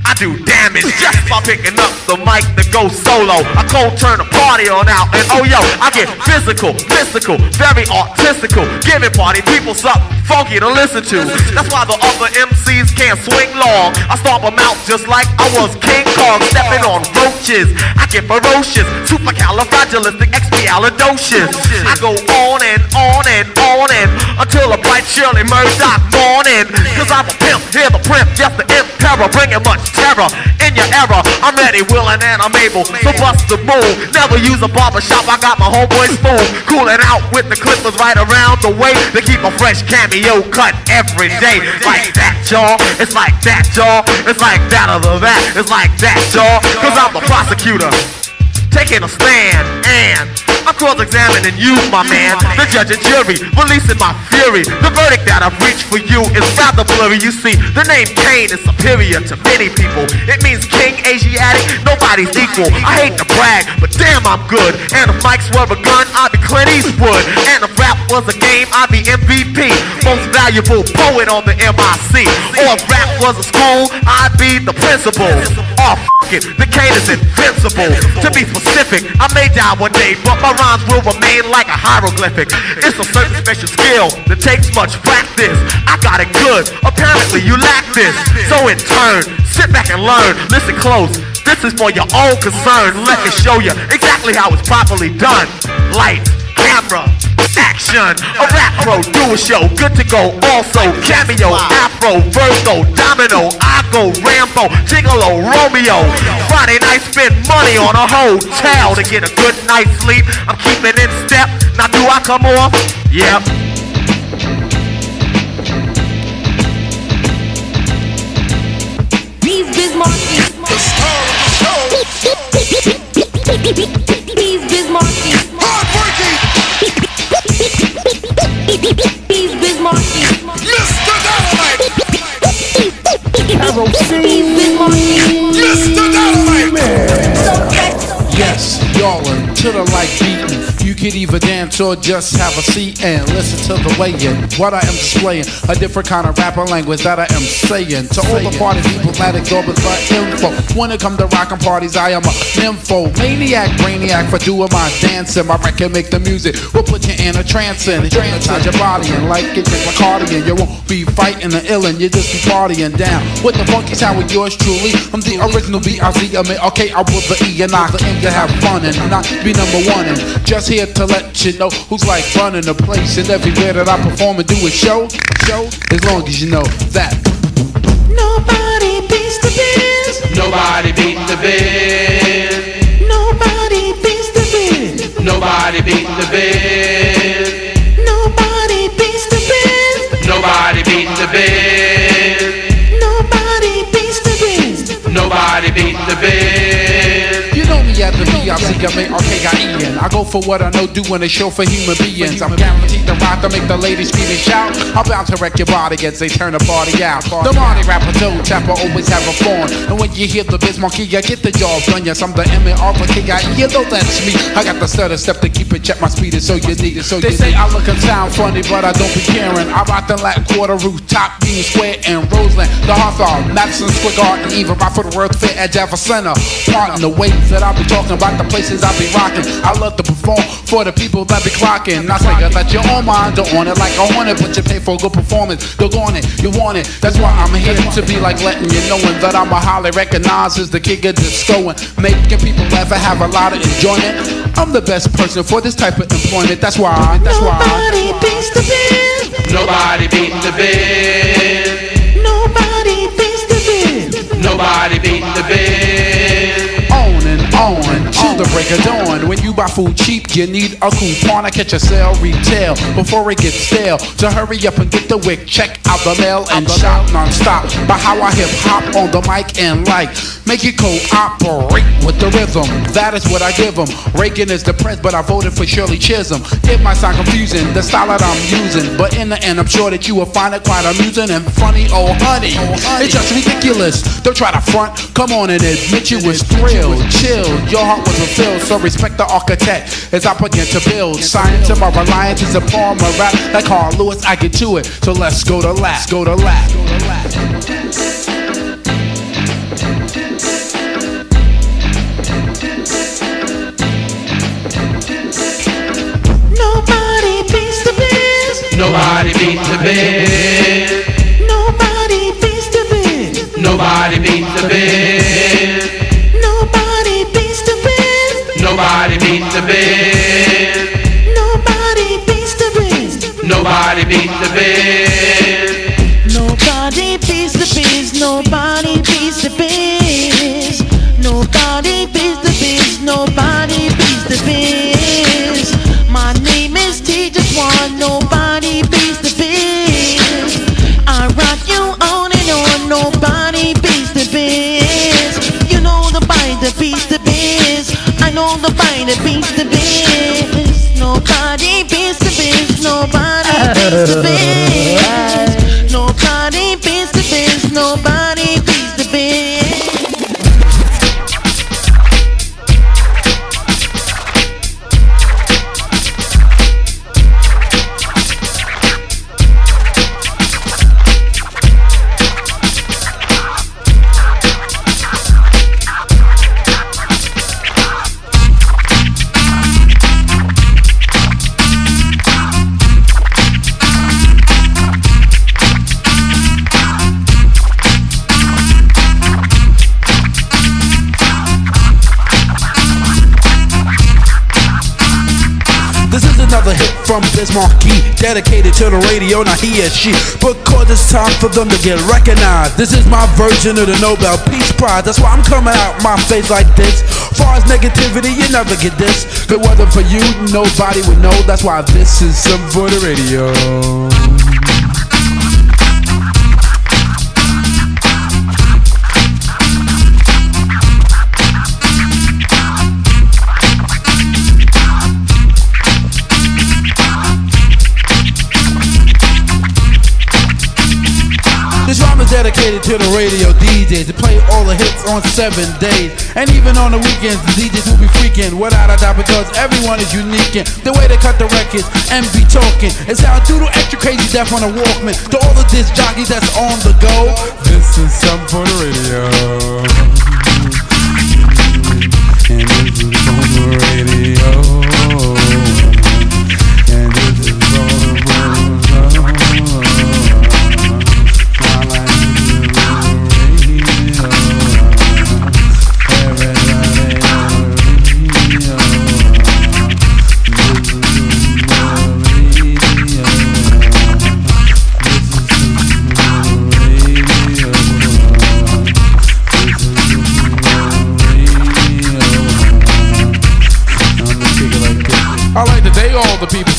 I do damage just by picking up the mic to go solo. I cold turn the party on out, and oh yo, I get physical, mystical, very artistical, giving party people something funky to listen to. That's why the other MCs can't swing long. I stomp them out just like I was King Kong, stepping on roaches. I get ferocious, supercalifragilisticexpialidocious. I go on and on and on and until a bright Shirley Murdock morning. Cause I'm a pimp, here the primp, just the emperor, bringing much terror in your era. I'm ready, willing, and I'm able to bust the move. Never use a barber shop, I got my homeboy smooth. Cooling out with the clippers right around the way to keep a fresh cameo cut every day. Like that, y'all. It's like that, y'all. It's like that other that. It's like that, y'all. Cause I'm the prosecutor. Taking a stand and I'm cross-examining you, my man. The judge and jury, releasing my fury. The verdict that I've reached for you is rather blurry. You see, the name Kane is superior to many people. It means king, Asiatic, nobody's equal. I hate to brag, but damn, I'm good. And if mics were a gun, I'd be Clint Eastwood. And if rap was a game, I'd be MVP. Most valuable poet on the MIC. Or if rap was a school, I'd be the principal. Oh, f it, the Kane is invincible. To be specific, I may die one day, but my rhymes will remain like a hieroglyphic. It's a certain special skill that takes much practice. I got it good, apparently you lack this. So in turn, sit back and learn, listen close. This is for your own concern. Let me show you exactly how it's properly done. Light, camera, action. A rap pro, do a show, good to go. Also, cameo, afro, Virgo, domino, I go Rambo, Gigolo, Romeo. Friday night, spend money on a hotel to get a good night's sleep. I'm keeping in step. Now, do I come off? Yep.
Biz Markie. Mr. Dynamite.
Yes, to the like beaten. You could either dance or just have a seat and listen to the way in. What I am displaying, a different kind of rapper language that I am saying. To all the party people that exorbitant for info. When it come to rockin' parties, I am a nympho. Maniac, brainiac for doing my dancing. My record make the music will put you in a trance and hypnotize your body and like it like a cardigan. You won't be fighting the illin', you just be partying down. With the funky sound with yours truly. I'm the original B-I-Z. I mean, okay, I will the E and I came to have fun and not be number one. And just here to let you know who's like running the place and everywhere that I perform and do a show, show. As long as you know that.
Nobody beats the biz.
Nobody beat the biz.
Nobody beats the biz.
Nobody beat the biz.
Nobody beats the biz.
Nobody beat the biz.
I go for what I know, doing a show for human beings. I'm guaranteed to rock to make the ladies scream and shout. I'm bound to wreck your body as they turn the party out. The Marty rapper, toe tapper, always have a phone. And when you hear the Biz Markie, I get the job done. Yes, I'm the MR for KIE, you that's me. I got the stutter step to keep it, check my speed, is so you need it. So they say I look and sound funny, but I don't be caring. I rock the Latin quarter rooftop, Bean Square, and Roseland. The Hawthorne, Madison Square Garden, even Rockford World Fair at Javits Center. Part in the ways that I be talking about, the places I be rocking. I love to perform for the people that be clocking. I say that your own mind don't want it like I want it, but you pay for a good performance. You're on it, you want it. That's why I'm here to be like letting you knowing that I'm a highly recognized as the king of disco and making people laugh and have a lot of enjoyment. I'm the best person for this type of employment. That's why. That's why.
Nobody beats the biz.
Nobody beat the biz.
Nobody beats the biz.
Nobody beat the biz.
Till the break of dawn. When you buy food cheap, you need a coupon to catch a sale retail before it gets stale. So hurry up and get the wick, check out the mail and shout non-stop. By how I hip hop on the mic and like make it cooperate with the rhythm. That is what I give them. Reagan is the press, but I voted for Shirley Chisholm. It might sound confusing, the style that I'm using, but in the end, I'm sure that you will find it quite amusing and funny. Oh honey, it's just ridiculous. Don't try to front. Come on and admit you was thrilled, chilled. Your heart was fulfilled. So respect the architect as I begin to build. Science and my reliance is upon my rap. Like Carl Lewis, I get to it. So let's go to last, go to last. Go to
last.
Nobody beats
the biz.
Nobody beats the biz. Nobody beats the biz. Nobody beats the biz. Beat the biz. Nobody beats the biz. Nobody beat the biz. That beats the biz. Nobody beats the biz. Nobody beats the biz.
Dedicated to the radio, not he or she. Because it's time for them to get recognized. This is my version of the Nobel Peace Prize. That's why I'm coming out my face like this. Far as negativity, you never get this. If it wasn't for you, nobody would know. That's why this is something for the radio. To the radio DJs to play all the hits on seven days. And even on the weekends, the DJs will be freaking without a doubt because everyone is unique in the way they cut the records and be talking. It's how doodle extra crazy death on a Walkman. To all the disc jockeys that's on the go. This is something for the radio.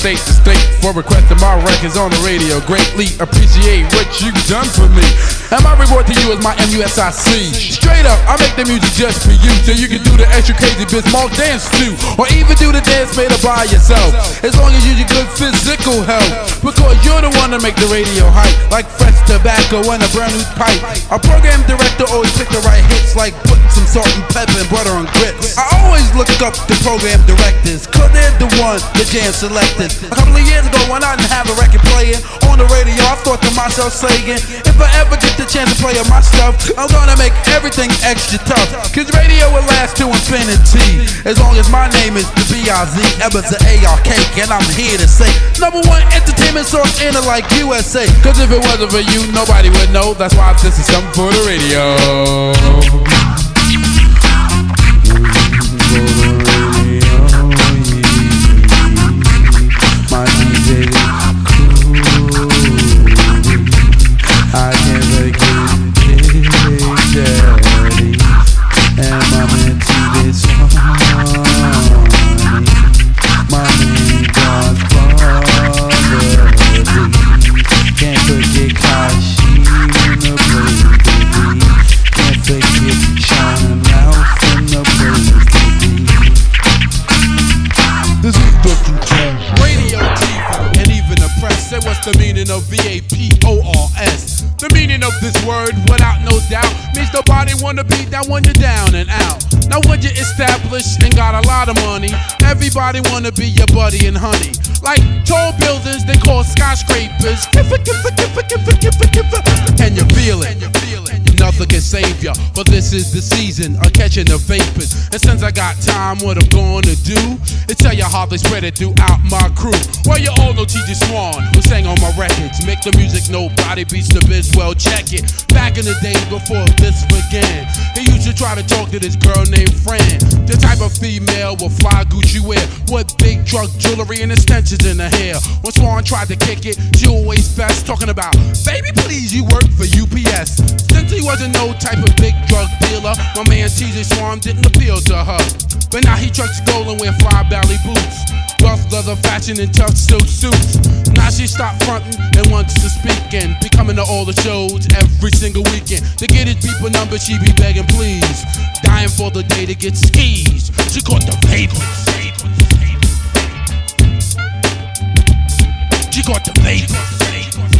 State to state for requesting my records on the radio. Greatly appreciate what you've done for me. And my reward to you is my MUSIC. Straight up, I make the music just for you, so you can do the extra crazy Biz Markie dance too, or even do the dance made up by yourself. As long as you use good physical health, because you're the one to make the radio hype, like fresh tobacco and a brand new pipe. A program director always pick the right hits, like putting some salt and pepper and butter on grits. I always look up the program directors, cause they're the ones the jam selected. A couple of years ago, when I didn't have a record playing on the radio, I thought to myself, saying, if I ever get the chance to play on my stuff, I'm gonna make everything extra tough. Cause radio will last to infinity. As long as my name is the B-I-Z, Evans the A-R-K, and I'm here to say, number one entertainment source in it like USA. Cause if it wasn't for you, nobody would know. That's why this is something for the radio. My DJ wanna be down when you're down and out. Now when you're established and got a lot of money, everybody wanna be your buddy and honey. Like tall buildings, they call skyscrapers. And you feel it. Save ya. But this is the season of catching the vapors. And since I got time, what I'm gonna do is tell you how they spread it throughout my crew. Well, you all know TJ Swan, who sang on my records. Make the music nobody beats the biz. Well, check it. Back in the days before this began, he used to try to talk to this girl named Fran. The type of female with fly Gucci wear, with big drug jewelry and extensions in her hair. When Swan tried to kick it, she always best talking about, baby, please, you work for UPS. Since he wasn't no type of big drug dealer, my man TJ Swan didn't appeal to her. But now he trucks gold and wear fly Bally boots. Wealth, leather, fashion, and tough silk suits. Now she stopped fronting and wants to speak and be coming to all the shows every single weekend. To get his people number, she be begging please. Dying for the day to get skis. She caught the vapors. She caught the vapors.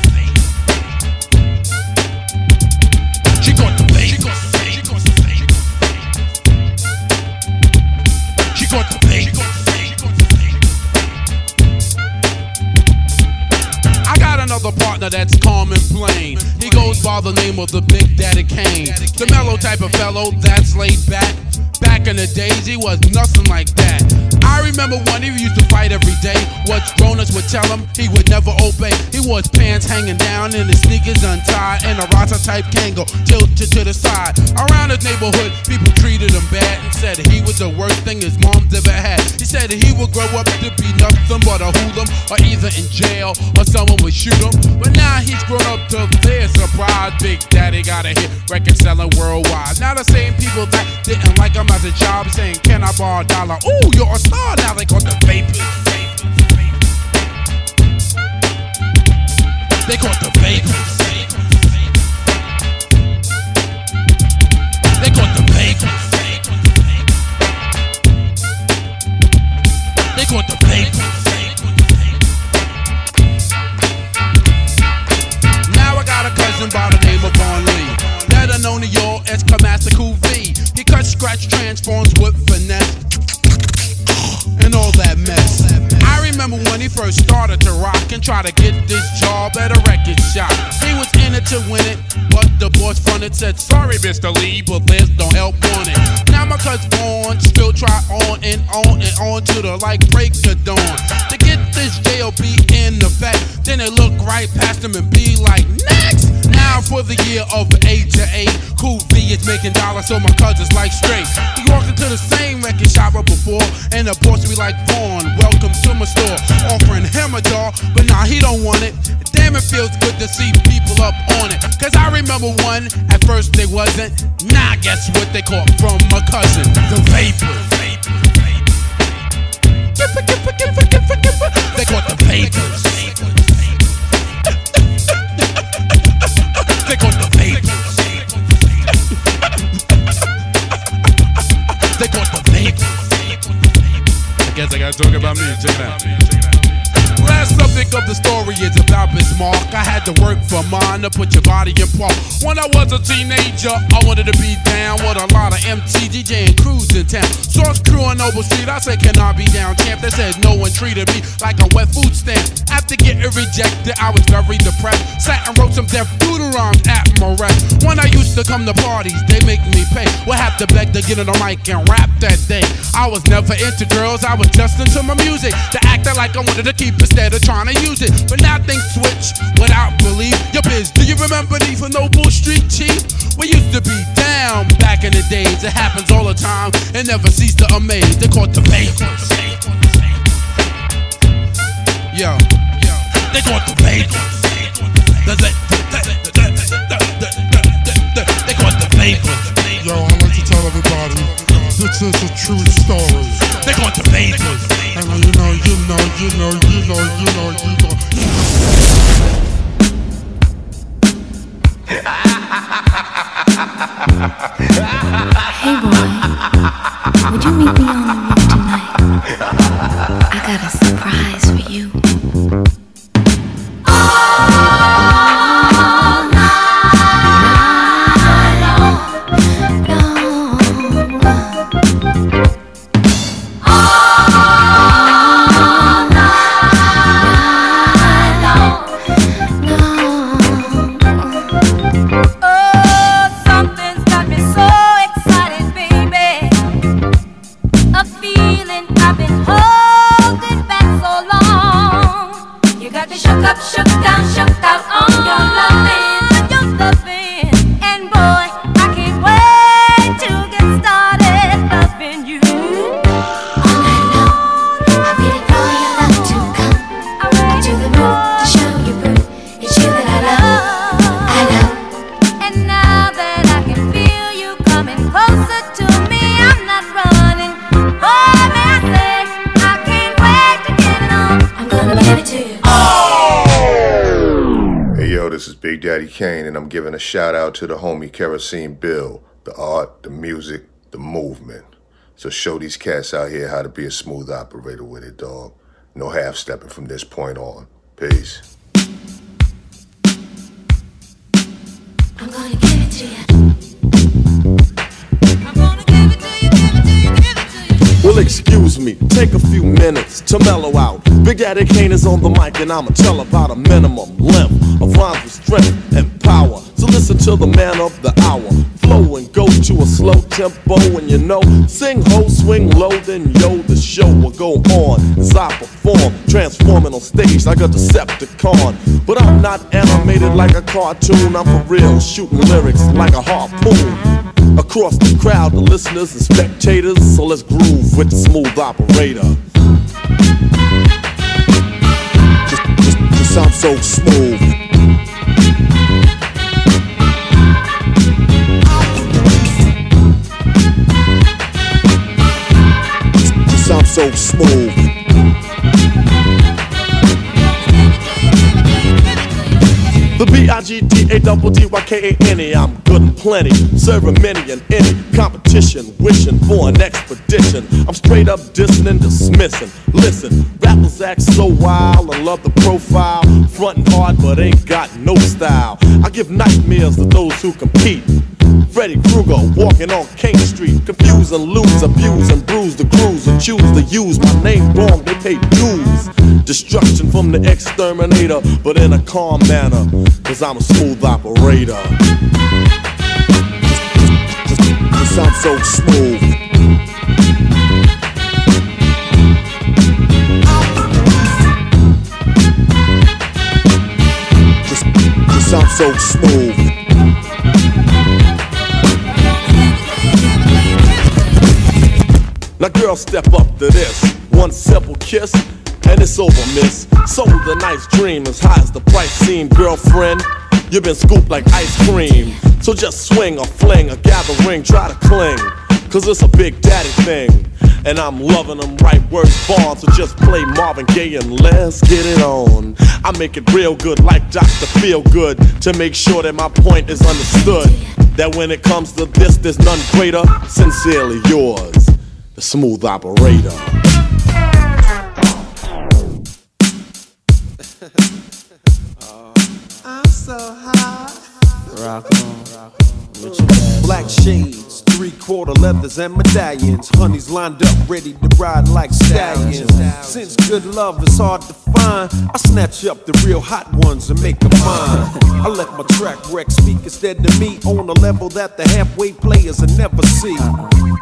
Caught the vapors. I got another partner that's calm and plain. He goes by the name of the Big Daddy Kane. The mellow type of fellow that's laid back. Back in the days, he was nothing like that. I remember when he used to fight every day. What grown-ups would tell him, he would never obey. He wore pants hanging down and his sneakers untied, and a Rasta type Kango tilted to the side. Around his neighborhood, people treated him bad and said he was the worst thing his mom's ever had. He said he would grow up to be nothing but a hoodlum, or either in jail or someone would shoot him. But now he's grown up to their surprise. Big Daddy got a hit record selling worldwide. Now the same people that didn't like him as a child be saying, Can I borrow a dollar? Ooh, you're a star now. They call the vapors. They call the vapors. They call the vapors. They call the vapors. Now I got a cousin by the name of Vaughn Lee. Better known to y'all as Kamaster Cool Cuts, scratch, transforms with finesse. And all that mess. I remember when he first started to rock and try to get this job at a record shop. He was in it to win it, but the boss fronted said, Sorry, Mr. Lee, but this don't help on it. Now my cousin Vaughn still try on and on and on to the like break of dawn. To get this JOB in effect, then they look right past him and be like, Next! Now for the year of A to A, Cool V is making dollars, so my cousin's like straight. He walked into the same record shop up before, and the boss be like, Vaughn, welcome to my store. Offering him a jar, but nah, he don't want it. Damn, it feels good to see people up on it. Cause I remember one, at first they wasn't. Now guess what they caught from my cousin? The vapor vapors. They Check it. Last subject of the story is about Biz Markie. I had to work for mine to put your body in park. When I was a teenager, I wanted to be down with a lot of DJ and crews in town. Source crew on Noble Street, I said, Can I be down, champ? They said no one treated me like a wet food stamp. After getting rejected, I was very depressed. Sat and wrote some deaf rhymes at my rest. When I used to come to parties, they make me pay. Would have to beg to get on the mic and rap that day. I was never into girls, I was just into my music. To acting like I wanted to keep instead of trying to use it. But and I think switch without belief. Your biz, do you remember these for Noble Street Chief? We used to be down back in the days. It happens all the time and never cease to amaze. They caught the vapors. Yo, they caught the vapors. They caught the vapors.
Yo, I like to tell everybody this is a true story.
They caught the vapors.
And you know, you know, you know, you know, you know, you know.
Hey boy, would you meet me on the roof tonight? I got a surprise
to the homie Kerosene Bill, the art, the music, the movement. So show these cats out here how to be a smooth operator with it, dog. No half stepping from this point on. Peace.
I'm gonna give it to you.
Well, excuse me, take a few minutes to mellow out. Big Daddy Kane is on the mic, and I'ma tell about a minimum length of rhymes with strength and power. So listen to the man of the hour. Flow and go to a slow tempo, and you know, sing ho, swing low, then yo, the show will go on as I perform, transforming on stage like a Decepticon. But I'm not animated like a cartoon, I'm for real, shooting lyrics like a harpoon. Across the crowd, the listeners and spectators, so let's groove with the smooth operator. Just, just, just sound so smooth. So smooth. The B-I-G-D-A-double-D-Y-K-A-N-E I'm good and plenty, serving many and any competition, wishing for an expedition. I'm straight up dissing and dismissing. Listen, rappers act so wild and love the profile, fronting hard but ain't got no style. I give nightmares to those who compete. Freddy Krueger walking on King Street, confuse and lose, abuse and bruise the crews and choose to use my name wrong. They pay dues. Destruction from the exterminator, but in a calm manner, cause I'm a smooth operator. Just sound so smooth. Sound so smooth. Now, girl, step up to this. One simple kiss, and it's over, miss. So the night's dream, as high as the price seemed, girlfriend. You've been scooped like ice cream. So just swing or fling or gather ring, try to cling. Cause it's a big daddy thing. And I'm loving them right words born. So just play Marvin Gaye and let's get it on. I make it real good like Dr. Feel Good to make sure that my point is understood. That when it comes to this, there's none greater. Sincerely yours, the smooth operator. <laughs>
I'm so high.
Rock on. With your ass
Black shades, three quarter leathers and medallions. Honeys lined up, ready to ride like stallions. Since good love is hard to find, I snatch up the real hot ones and make them mine. I let my track wreck speak instead to me on a level that the halfway players will never see.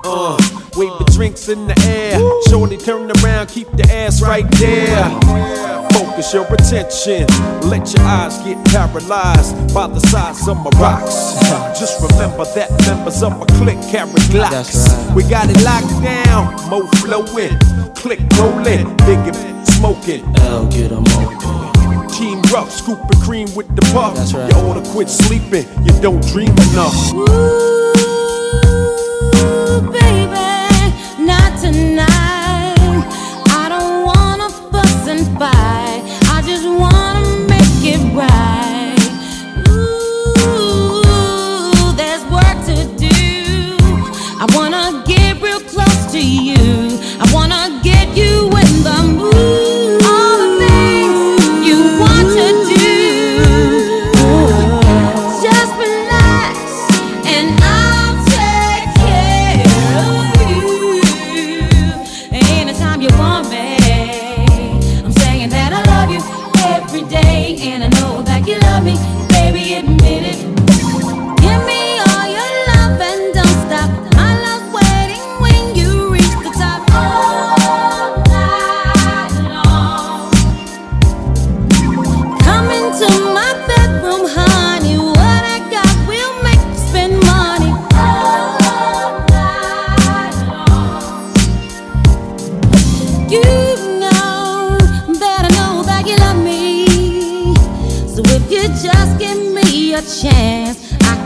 Uh, the drinks in the air. Shorty turn around, keep the ass right there. Focus your attention. Let your eyes get paralyzed by the size of my rocks. Just remember that members of my clique carry glocks. We got it locked down. Mo flowing, click rolling, big and smoking.
L get 'em open.
Team rough, scooping cream with the puff. You oughta quit sleeping. You don't dream enough.
Ooh, baby, not tonight. I don't wanna fuss and fight. I just wanna make it right.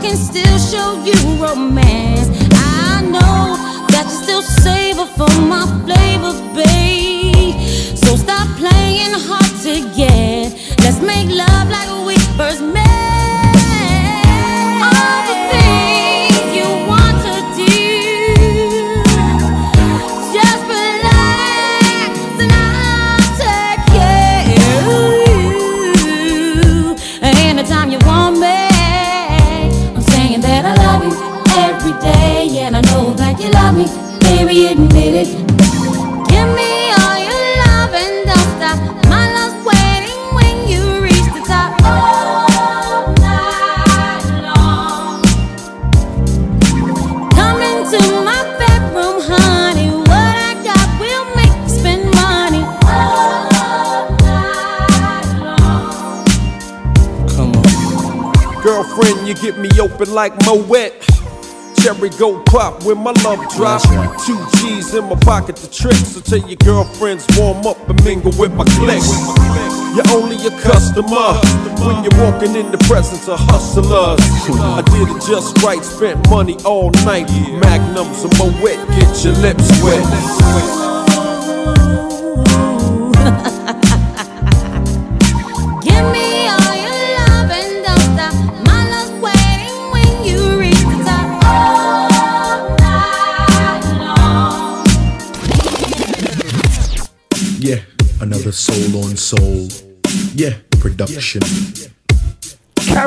Can still show you romance. I know that you still savor for my flavor, babe. So stop playing hard to get. Let's make love like we first met.
Like Moet. Cherry go pop when my love drop. Two G's in my pocket, the trick. So tell your girlfriends warm up and mingle with my clique. You're only a customer when you're walking in the presence of hustlers. I did it just right, spent money all night. Magnums and Moet, get your lips wet.
Another soul on soul. Yeah, production. I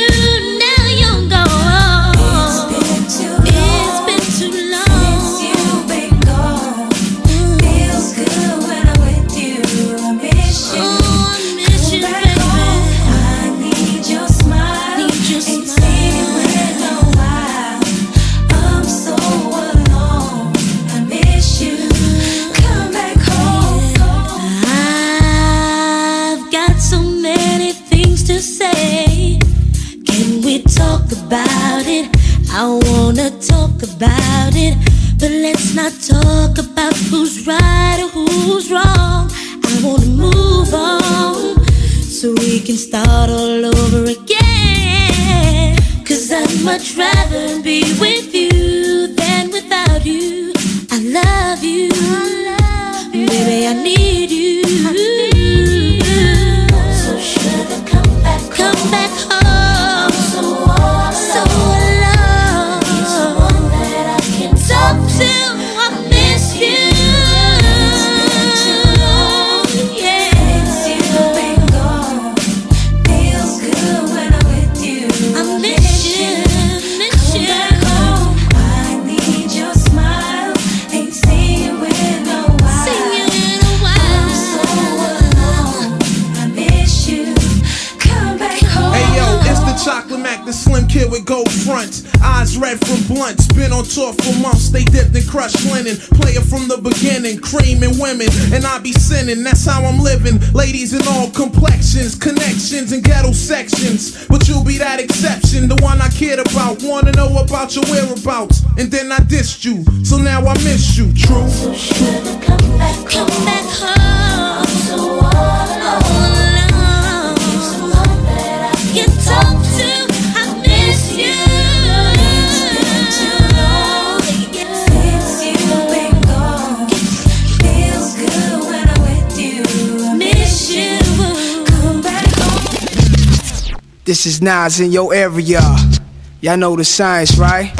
About it. But let's not talk about who's right or who's wrong. I wanna move on so we can start all over again. Cause I'd much rather be with you than without you. I love you. Baby, I need you.
Fronts. Eyes red from blunts. Been on tour for months, they dipped in crushed linen. Player from the beginning, creaming women. And I be sinning, that's how I'm living. Ladies in all complexions, connections, and ghetto sections. But you'll be that exception, the one I cared about. Wanna know about your whereabouts. And then I dissed you, so now I miss you, true.
Come back home. So alone. Need someone that I can talk
This is Nas in your area. Y'all know the science, right?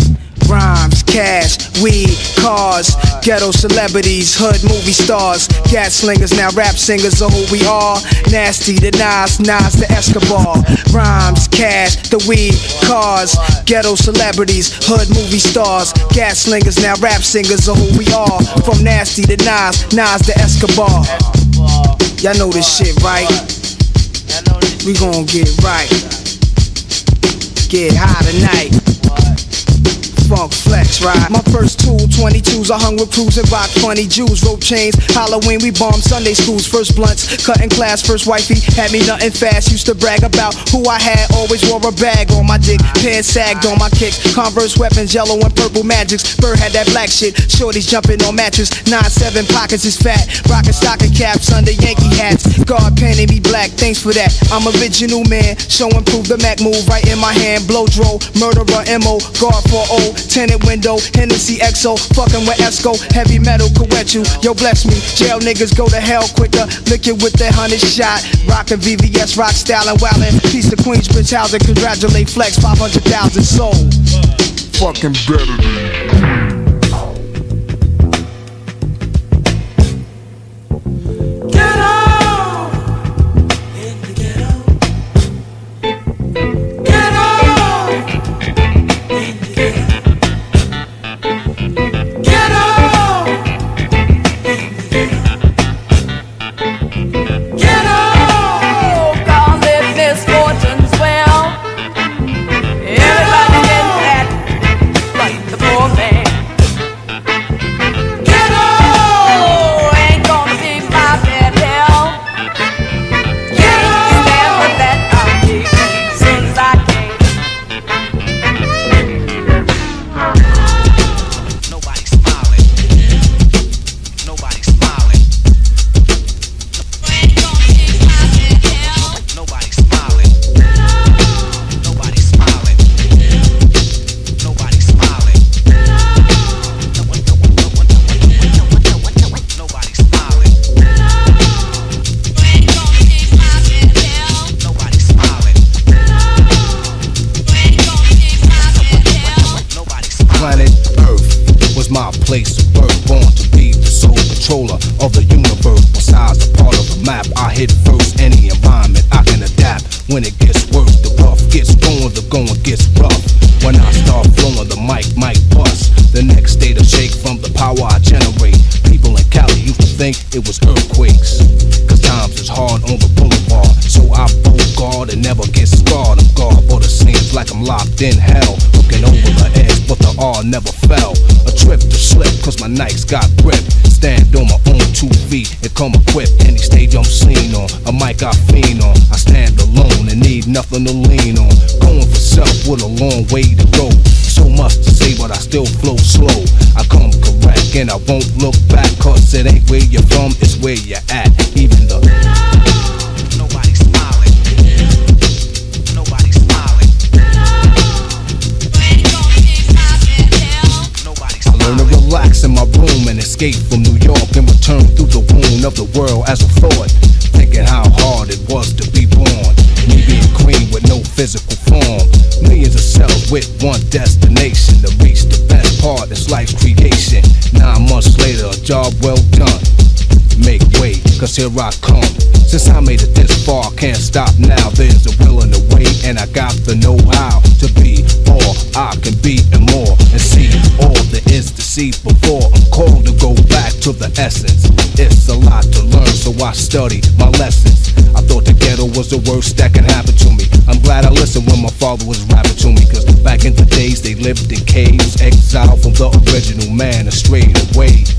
Rhymes, cash, weed, cars, ghetto celebrities, hood movie stars, gas slingers, now rap singers are who we are. Nasty the Nas, Nas the Escobar. Rhymes, cash, the weed, cars, ghetto celebrities, hood movie stars, gas slingers, now rap singers are who we are. From Nasty to Nas, Nas the Escobar. Y'all know this shit, right? We gon' get right. Get high tonight. Funk flex, right? My first tool, 22s, I hung with crews and rock funny Jews, rope chains. Halloween, we bombed Sunday schools, first blunts, cutting class, first wifey. Had me nothing fast, used to brag about who I had, always wore a bag on my dick. Pants sagged on my kicks, Converse weapons, yellow and purple magics. Bird had that black shit, shorties jumping on mattress. 9-7 pockets is fat, rockin' stocking caps under Yankee hats. God painted me black, thanks for that. I'm original man, show and prove the Mac move right in my hand. Blow dro, murderer, MO, guard for O, tenant window, Hennessy XO, fucking with Esco, heavy metal could wet you. Yo, bless me, jail niggas go to hell quicker. Lick it with that hundred shot, rockin' VVS, rock style and wildin'. Piece of Queens, Prince Housing, congratulate Flex, 500,000 sold.
Fucking better than
R never fell. A trip to slip, cause my nights got grip. Stand on my own two feet and come equipped. Any stage I'm seen on, a mic I fiend on. I stand alone and need nothing to lean on. Going for self with a long way to go. So much to say, but I still flow slow. I come correct and I won't look back, cause it ain't where you're from, it's where you're at. Room and escape from New York and return through the wound of the world as a thought. Thinking how hard it was to be born. Me being queen with no physical form. Millions of cells with one destination to reach the best part. It's life's creation. Nine months later, a job well done. Make way, cause here I come. Since I made it this far, can't stop now. There's a will and a way, and I got the know how to be all I can be and more. And see all there is to see before I'm called to go back to the essence. It's a lot to learn, so I study my lessons. I thought the ghetto was the worst that can happen to me. I'm glad I listened when my father was rapping to me, cause back in the days they lived in caves, exiled from the original man and strayed away.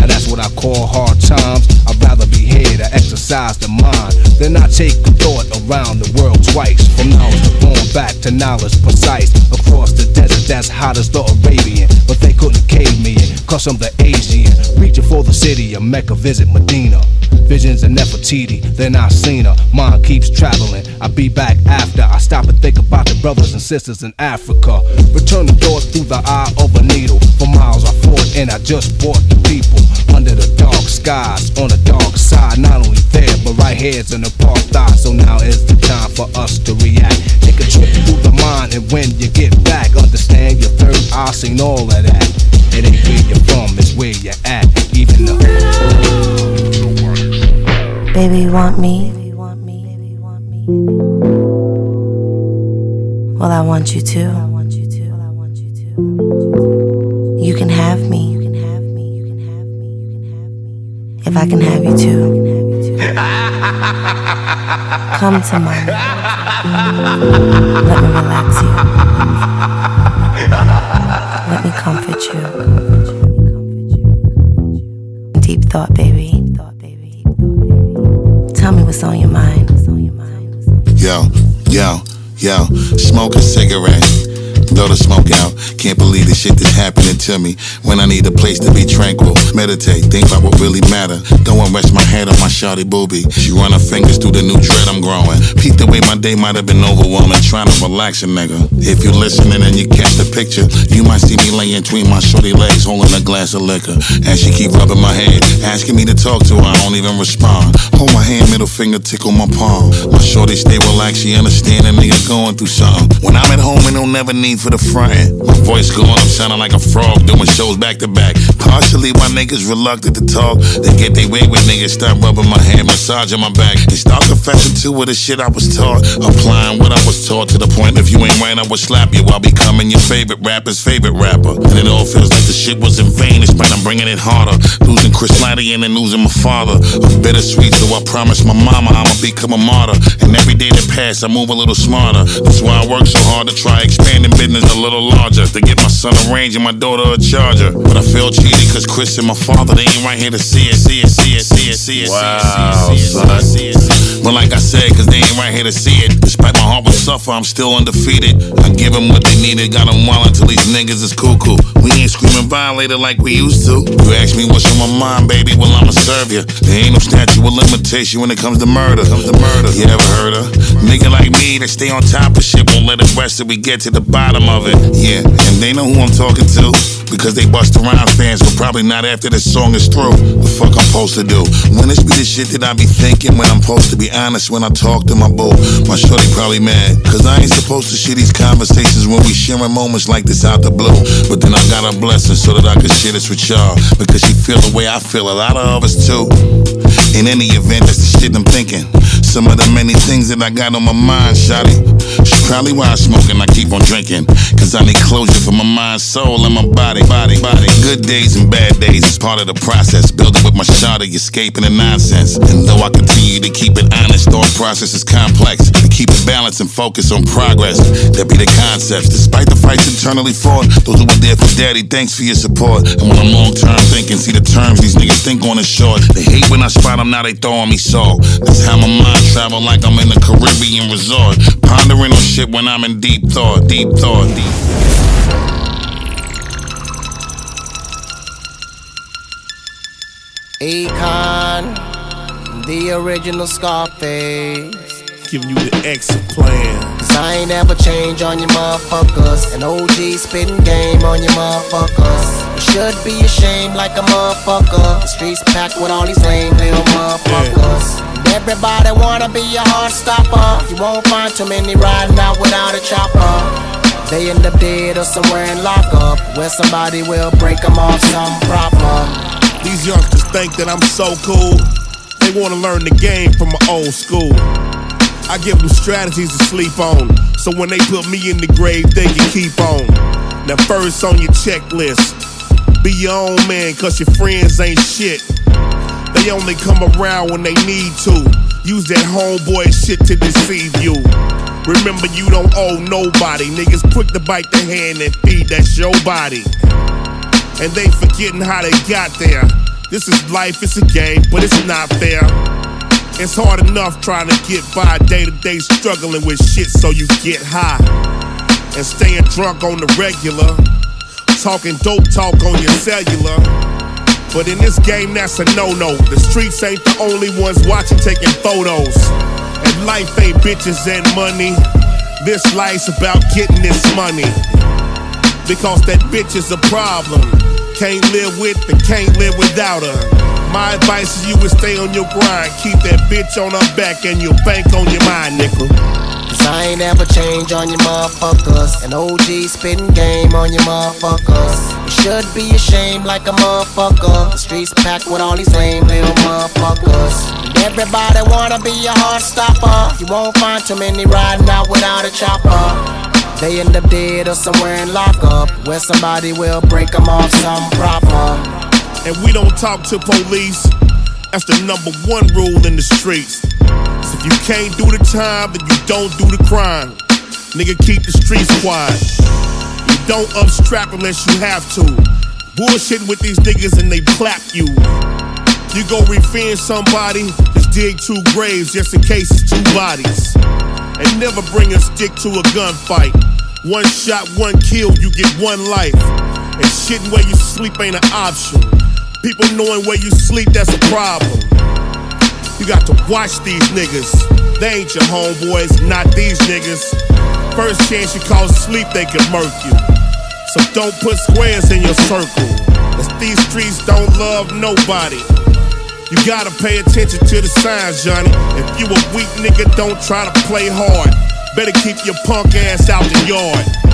Now that's what I call hard times. I'd rather be here to exercise the mind Then I take a thought around the world twice. From knowledge to born back to knowledge precise. Across the desert that's hot as the Arabian. But they couldn't cave me in, cause I'm the Asian. Reaching for the city of Mecca, visit Medina. Visions of Nefertiti, then I seen her. Mind keeps traveling. I be back after I stop and think about the brothers and sisters in Africa. Return the thoughts through the eye of a needle. For miles I fought and I just bought the people under the dark skies on the dark side. Not only there, but right here's an apartheid. So now is the time for us to react. Take a trip through the mind, and when you get back, understand your third eye seen all of that. It ain't where you're from, it's where you're at. Even the
Baby, you want me? Well, I want you too. You can have me. If I can have you too. Come to mommy. Let me relax you.
Let me comfort you. Deep thought, baby. Tell me what's on your mind.
Yo, yo, yo, smoke a cigarette. Blow the smoke out. Can't believe the shit that's happening to me. When I need a place to be tranquil, meditate, think about what really matter. Don't rest my head on my shawty booby. She run her fingers through the new dread I'm growing. Peep the way my day might have been overwhelming, trying to relax a nigga. If you listening and you catch the picture, you might see me laying between my shorty legs, holding a glass of liquor. And she keep rubbing my head, asking me to talk to her. I don't even respond. Hold my hand, middle finger tickle my palm. My shorty stay relaxed, she understand a nigga going through something. When I'm at home, ain't no never need for the front. My voice going up, sounding like a frog, doing shows back to back. Partially, my niggas reluctant to talk. They get they way when niggas, start rubbing my hand, massaging my back. And start confessing to what the shit I was taught. Applying what I was taught to the point if you ain't right, I would slap you while becoming your favorite rapper's favorite rapper. And it all feels like the shit was in vain, despite I'm bringing it harder. Losing Chris Lighty and then losing my father. I'm bittersweet, so I promised my mama I'ma become a martyr. And every day that pass, I move a little smarter. That's why I work so hard to try expanding business a little larger. To get my son a range and my daughter a charger. But I feel cheated cause Chris and my father, they ain't right here to see it, see it, see it, see it, see it, Wow, see it, see it, see it, see it. But like I said, cause they ain't right here to see it. Despite my heart will suffer, I'm still undefeated. I give them what they needed, got them wild until these niggas is cuckoo. We ain't screaming violated like we used to. You ask me what's on my mind, baby, well I'ma serve you. There ain't no statute of limitation when it comes to murder. Comes to murder. You ever heard of? Nigga like me that stay on top of shit won't let it rest till we get to the bottom of it. Yeah, and they know who I'm talking to. Because they bust around fans, but probably not after this song is through. The fuck I'm supposed to do? When this be the shit that I be thinking when I'm supposed to be honest when I talk to my boo. My shorty probably mad. Cause I ain't supposed to share these conversations when we sharing moments like this out the blue. But then I got a blessing so that I could share this with y'all. Because she feel the way I feel, a lot of us too. In any event, that's the shit I'm thinking. Some of the many things that I got on my mind, shawty. She probably why I smoke and I keep on drinking. Cause I need closure for my mind, soul, and my body, body, body. Good days and bad days is part of the process. Building with my shawty, escaping the nonsense. And though I continue to keep it honest, thought process is complex. To keep it balanced and focus on progress. That be the concepts. Despite the fights internally fought, those who were there for daddy, thanks for your support. And when I'm long term thinking, see the terms these niggas think on is short. They hate when I spot them, now they throwing me salt. That's how my mind travel like I'm in a Caribbean resort. Pondering on shit when I'm in deep thought, deep thought, deep.
The original Scarface.
Giving you the exit plan.
Cause I ain't ever change on your motherfuckers. An OG spitting game on your motherfuckers. You should be ashamed like a motherfucker. The streets packed with all these lame little motherfuckers. And Everybody wanna be a heart stopper. You won't find too many riding out without a chopper. They end up dead or somewhere in lockup where somebody will break them off some proper.
These youngsters think that I'm so cool. They wanna learn the game from my old school. I give them strategies to sleep on. So when they put me in the grave, they can keep on. Now, first on your checklist, be your own man, cause your friends ain't shit. They only come around when they need to. Use that homeboy shit to deceive you. Remember, you don't owe nobody. Niggas quick to bite the hand and feed, that's your body. And they forgetting how they got there. This is life, it's a game, but it's not fair. It's hard enough trying to get by day to day, struggling with shit so you get high. And staying drunk on the regular. Talking dope talk on your cellular. But in this game, that's a no no. The streets ain't the only ones watching, taking photos. And life ain't bitches and money. This life's about getting this money. Because that bitch is a problem. Can't live with and can't live without her. My advice is you would stay on your grind. Keep that bitch on her back and you'll bank on your mind, nickel.
Cause I ain't ever change on your motherfuckers. An OG spitting game on your motherfuckers. You should be ashamed like a motherfucker. The streets packed with all these lame little motherfuckers. Everybody wanna be a heart stopper. You won't find too many riding out without a chopper. They end up dead or somewhere in lockup where somebody will break them off some proper.
And we don't talk to police. That's the number one rule in the streets. So if you can't do the time, then you don't do the crime. Nigga, keep the streets quiet. You don't upstrap unless you have to. Bullshit with these niggas and they clap you. You go revenge somebody, just dig two graves just in case it's two bodies. And never bring a stick to a gunfight. One shot, one kill, you get one life. And shitting where you sleep ain't an option. People knowing where you sleep, that's a problem. You got to watch these niggas. They ain't your homeboys, not these niggas. First chance you call sleep, they can murk you. So don't put squares in your circle. As these streets don't love nobody. You gotta pay attention to the signs, Johnny. If you a weak nigga, don't try to play hard. Better keep your punk ass out the yard.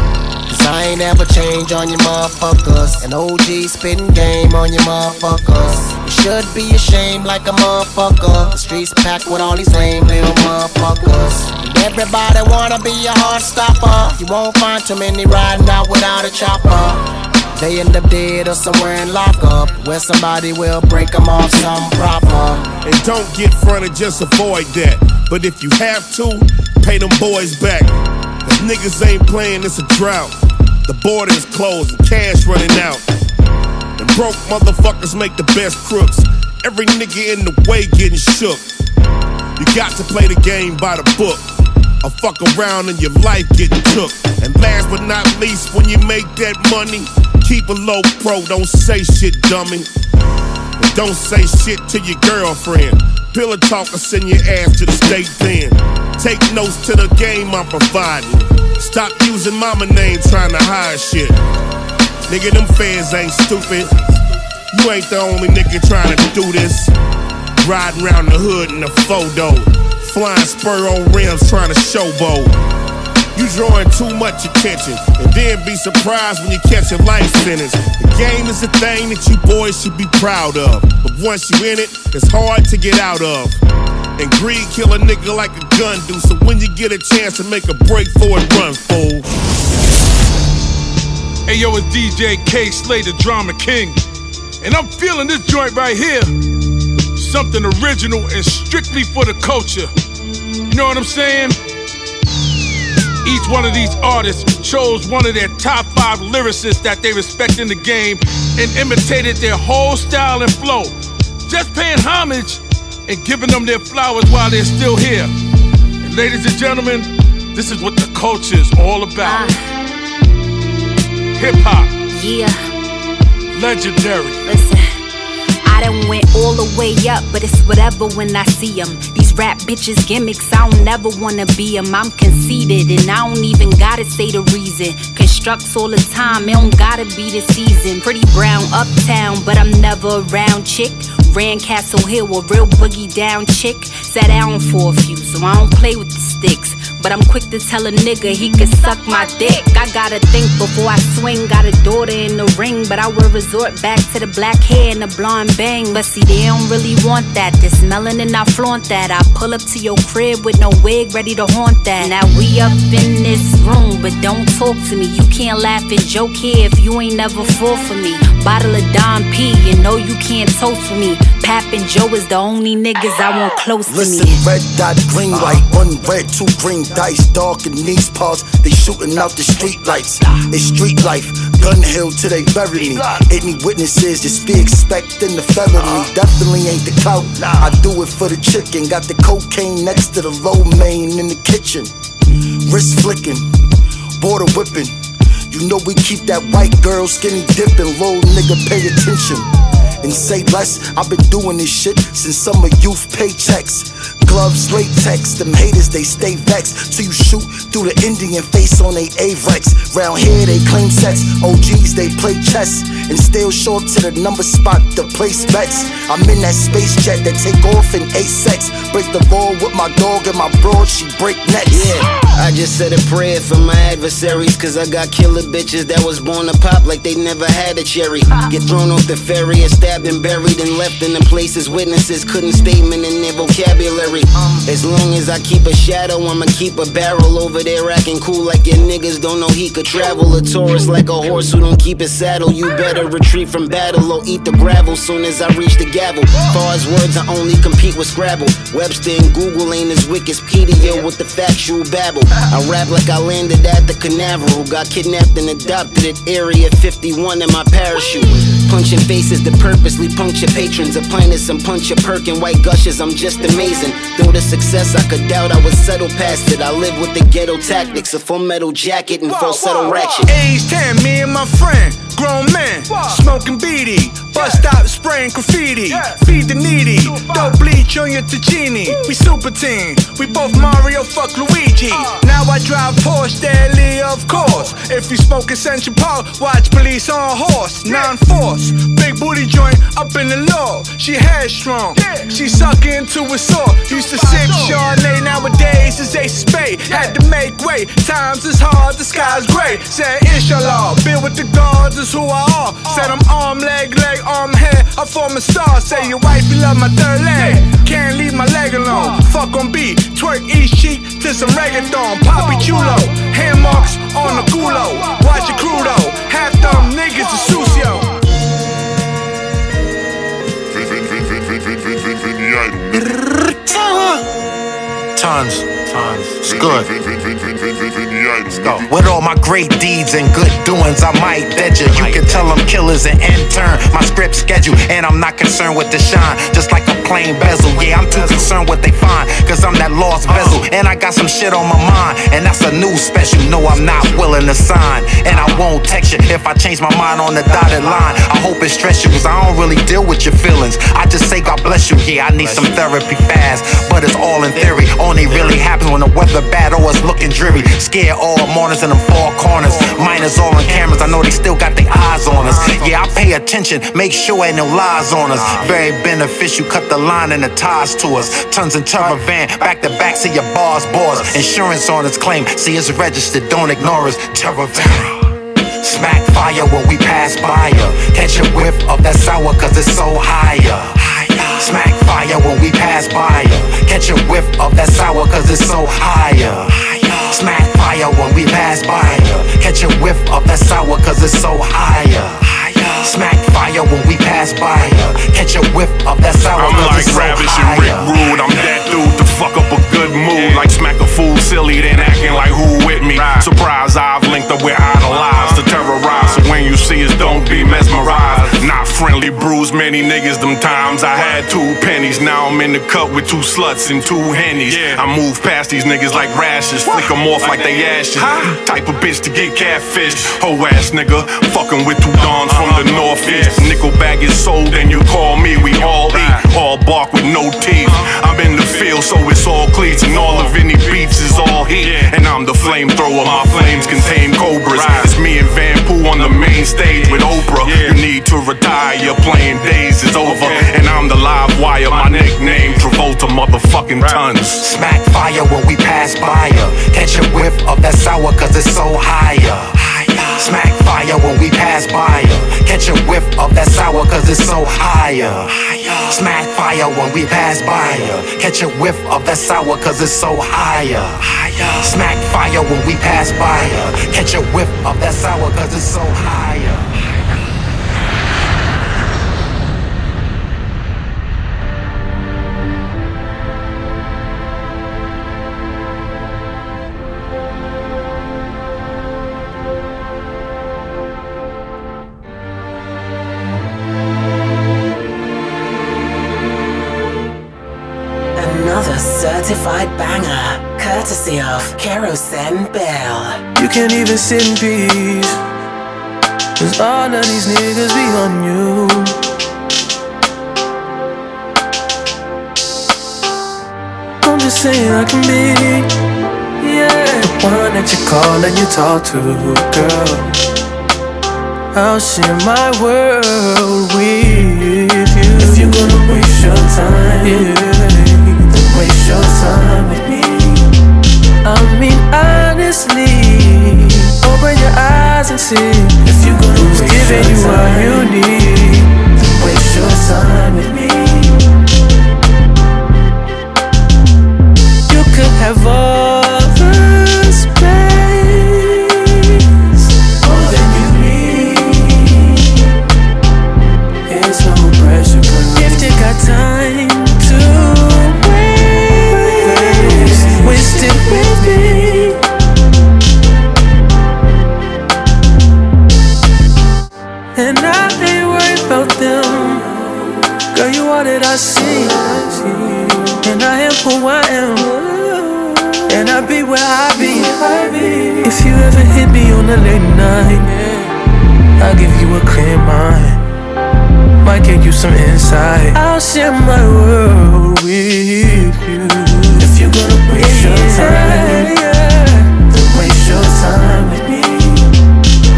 Cause I ain't ever change on you motherfuckers. An OG spitting game on you motherfuckers. You should be ashamed like a motherfucker. The streets packed with all these lame little motherfuckers. And everybody wanna be a hard stopper. You won't find too many riding out without a chopper. They end up dead or somewhere in lockup where somebody will break them off some proper.
And don't get fronted, just avoid that. But if you have to, pay them boys back. Niggas ain't playing, it's a drought. The border is closed and cash running out. And broke motherfuckers make the best crooks. Every nigga in the way getting shook. You got to play the game by the book. Or fuck around and your life getting took. And last but not least, when you make that money, keep a low pro, don't say shit, dummy. And don't say shit to your girlfriend. Pillar talk or send your ass to the state pen. Take notes to the game I'm providing. Stop using mama name trying to hide shit. Nigga, them fans ain't stupid. You ain't the only nigga trying to do this. Riding around the hood in a photo. Flying spur on rims trying to showboat. You drawing too much attention, and then be surprised when you catch a life sentence. The game is a thing that you boys should be proud of, but once you in it, it's hard to get out of. And greed kill a nigga like a gun do, so when you get a chance to make a break for it, run, fool.
Hey yo, it's DJ Kay Slay, the drama king. And I'm feeling this joint right here. Something original and strictly for the culture. You know what I'm saying? Each one of these artists chose one of their top five lyricists that they respect in the game and imitated their whole style and flow. Just paying homage and giving them their flowers while they're still here. And ladies and gentlemen, this is what the culture is all about. Ah. Hip hop.
Yeah.
Legendary.
Listen. I done went all the way up, but it's whatever when I see them. These rap bitches gimmicks, I don't never wanna be them. I'm conceited and I don't even gotta say the reason. Constructs all the time, it don't gotta be the season. Pretty brown uptown, but I'm never around chick. Ran Castle Hill, a real boogie down chick. Sat down for a few, so I don't play with the sticks. But I'm quick to tell a nigga he can suck my dick. I gotta think before I swing. Got a daughter in the ring, but I will resort back to the black hair and the blonde bang. But see, they don't really want that. This melanin, I flaunt that. I pull up to your crib with no wig, ready to haunt that. Now we up in this room, but don't talk to me. You can't laugh and joke here if you ain't never fall for me. Bottle of Don P, you know you can't toast with me. Pap and Joe is the only niggas I want close
Listen,
to me.
Listen, red dot, green uh-huh. white, one red, two green dice, dark in these parts. They shooting out the street lights. It's street life, gun hill till they bury me. Any witnesses just be expecting the felony. Uh-huh. Definitely ain't the clout. I do it for the chicken. Got the cocaine next to the lo mein in the kitchen. Wrist flicking, border whipping. You know we keep that white girl skinny dipping. Low nigga, pay attention and say less. I've been doing this shit since summer youth paychecks. Gloves, latex, them haters, they stay vexed. Till you shoot through the Indian face on they Avirex. Round here, they claim sets. OGs, they play chess. And still short to the number spot the place bets. I'm in that space jet that take off in A-sex. Break the ball with my dog and my broad, she break necks.
Yeah, I just said a prayer for my adversaries. Cause I got killer bitches that was born to pop like they never had a cherry. Get thrown off the ferry and stabbed and buried and left in the places witnesses couldn't statement in their vocabulary. As long as I keep a shadow, I'ma keep a barrel over there acting cool like your niggas don't know he could travel. A tourist like a horse who don't keep his saddle. You better better retreat from battle or eat the gravel soon as I reach the gavel. Far as words, I only compete with Scrabble. Webster and Google ain't as wicked as Wikipedia with the factual babble. I rap like I landed at the Canaveral. Got kidnapped and adopted at Area 51 in my parachute. Punching faces that purposely puncture patrons. Applying some punch a perk and white gushes. I'm just amazing. Though the success I could doubt, I would settle past it. I live with the ghetto tactics, a full metal jacket and falsetto ratchet.
Age 10, me and my friend, grown men, smoking beady. Bus stop spraying graffiti. Feed the needy. Don't bleach on your Tacchini. We super team. We both Mario, fuck Luigi. Now I drive Porsche daily, of course. If you smoke Essential Paul, watch police on horse. Non force. Big booty joint up in the law. She headstrong. She suck into a saw. Used to sip Chardonnay. Nowadays it's of Spade. Had to make way. Times is hard, the sky's gray. Said Inshallah. Been with the gods is who I are. Said I'm arm, leg, leg, arm, head. I form a star. Say your wife, you love my third leg. Can't leave my leg alone. Fuck on beat. Twerk each cheek to some reggaeton. Papi chulo. Hand marks on the culo. Watch your crew though. Half them niggas is sucio.
Tons. Tons. It's good. Go. With all my great deeds and good doings, I might bet you. You can tell I'm killers and intern. My script schedule, and I'm not concerned with the shine. Just like a plain bezel. Yeah, I'm too concerned what they find. Cause I'm that lost bezel. And I got some shit on my mind. And that's a new special. No, I'm not willing to sign. And I won't text you if I change my mind on the dotted line. I hope it stress you, cause I don't really deal with your feelings. I just say God bless you. Yeah, I need some therapy fast. But it's all in theory. Only really happens when the weather bad or it's looking dreary. Scared all mornings in them four corners. Miners all on cameras. I know they still got their eyes on us. Yeah, I pay attention. Make sure ain't no lies on us. Very beneficial. Cut the line and the ties to us. Tons and turbo van. Back to back. See your boss, boss. Insurance on its claim. See it's registered. Don't ignore us. Terror van. Smack fire when we pass by ya. Catch a whiff of that sour cause it's so higher. Smack fire when we pass by ya. Catch a whiff of that sour cause it's so higher. Smack fire when we pass by. Catch a whiff of that sour cause it's so higher. Smack fire when we pass by ya. Catch a whiff of that sour
I'm like
so
Ravish and Rick. Rude. I'm that dude to fuck up a good mood. Like smack a fool silly, then acting like who with me. Surprise, I've linked up with idolize to terrorize. So when you see us, don't be mesmerized. Not friendly, bruise many niggas. Them times I had two pennies. Now I'm in the cup with two sluts and two hennies. I move past these niggas like rashes, flick them off like they ashes. Type of bitch to get catfish. Ho ass nigga, fucking with two dons from the northeast. Nickel bag is sold and you call me. We all eat, all bark with no teeth. I'm in the field, so it's all cleats and all of any beats is all heat. And I'm the flamethrower. My flames contain cobras. It's me and Van Poo on the main stage with Oprah. You need to retire. Your playing days is over. And I'm the live wire. My nickname Travolta, motherfucking tons.
Smack fire when we pass by ya. Catch a whiff of that sour cause it's so higher. Smack fire when we pass by ya. Catch a whiff of that sour cause it's so higher. Smack fire when we pass by ya. Catch a whiff of that sour cause it's so higher. Smack fire when we pass by ya. Catch a whiff of that sour cause it's so higher.
Can't even sit in peace. Cause all of these niggas be on you. I'm just saying I can be, yeah, the one that you call and you talk to, girl. I'll share my world with you. If you're gonna waste your time, yeah, waste your time with me. I mean, honestly, open your eyes and see if you're gonna who's giving you what you need. Waste your time with me. You could have all who I am. And I be where I be. If you ever hit me on a late night, I'll give you a clear mind. Might give you some insight. I'll share my world with you. If you're gonna waste your time, then waste your time with me.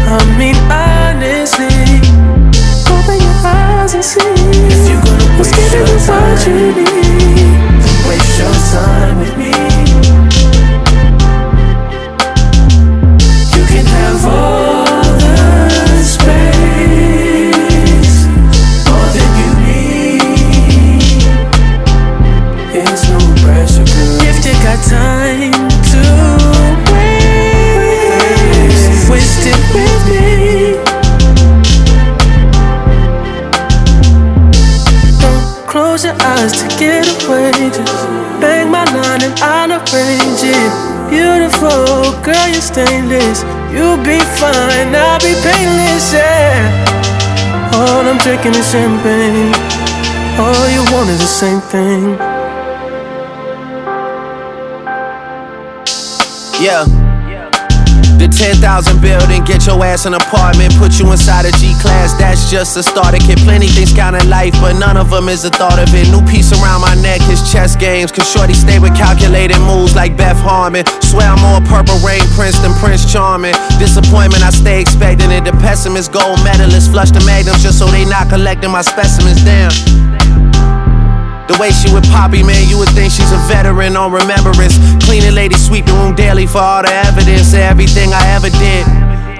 I mean, honestly, open your eyes and see. If you're gonna waste your time, what you need, then waste your time with me. You can have all the space, all that you need. It's no pressure, girl. If you got time to waste, waste it with me. Don't close your eyes to get arrange it. Beautiful girl, you're stainless. You'll be fine, I'll be painless, yeah. All I'm drinking is champagne. All you want is the same thing.
Yeah. The 10,000 building, get your ass an apartment, put you inside a G class. That's just a starter kit. Plenty things count in life, but none of them is the thought of it. New piece around my neck is chess games. Cause Shorty stay with calculated moves like Beth Harmon. Swear I'm more purple rain prince than Prince Charming. Disappointment, I stay expecting it. The pessimist, gold medalist, flush the magnums just so they not collecting my specimens. Damn. The way she with Poppy, man, you would think she's a veteran on remembrance. Cleaning lady, sweep the room daily for all the evidence of everything I ever did.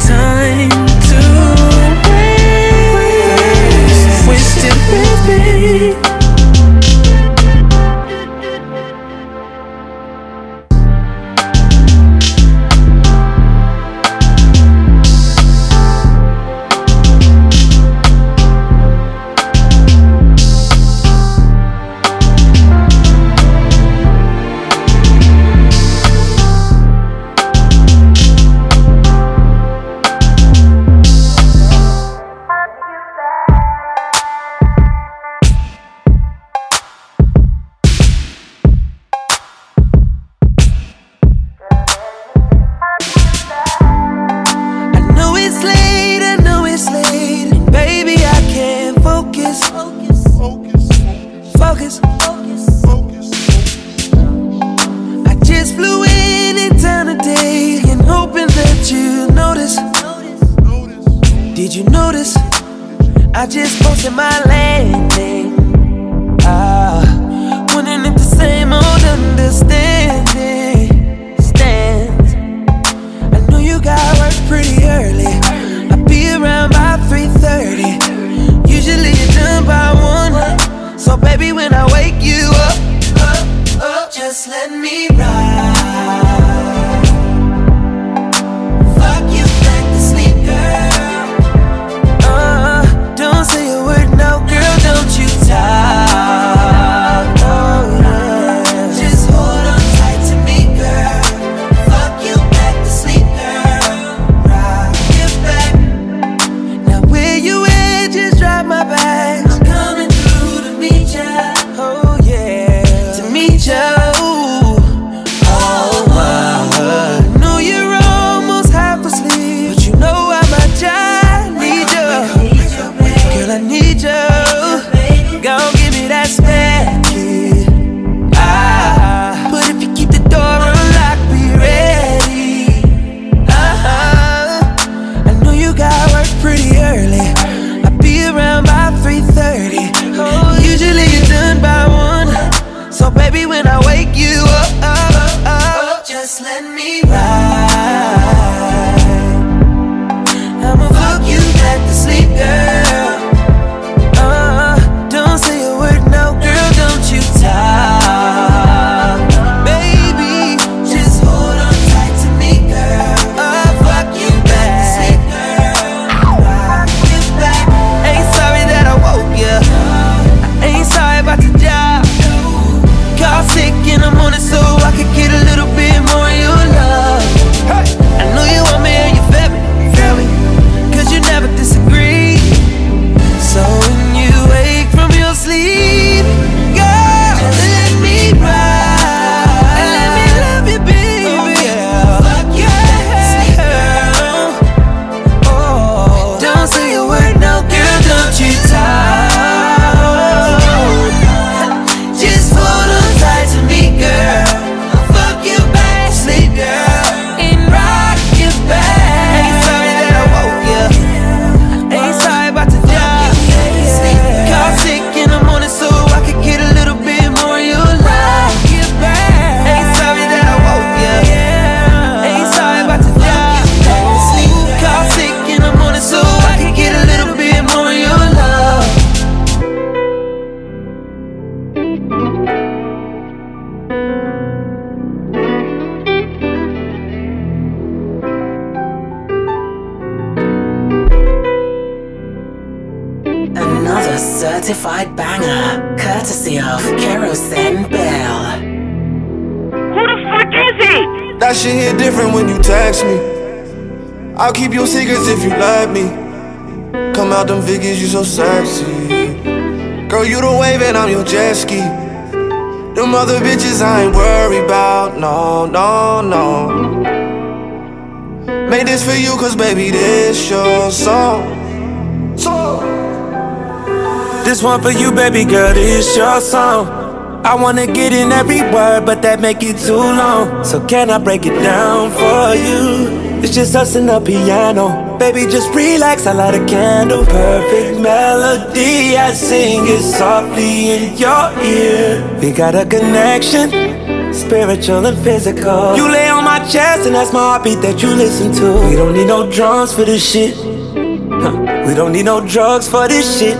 time
bitches I ain't worried about, no, no, no. Made this for you, cause baby, this your song.
So, This one for you, baby girl, this your song. I wanna get in every word, but that make it too long. So can I break it down for you? It's just us and the piano. Baby, just relax, I light a candle. Perfect melody, I sing it softly in your ear. We got a connection, spiritual and physical. You lay on my chest, and that's my heartbeat that you listen to. We don't need no drums for this shit. Huh. We don't need no drugs for this shit.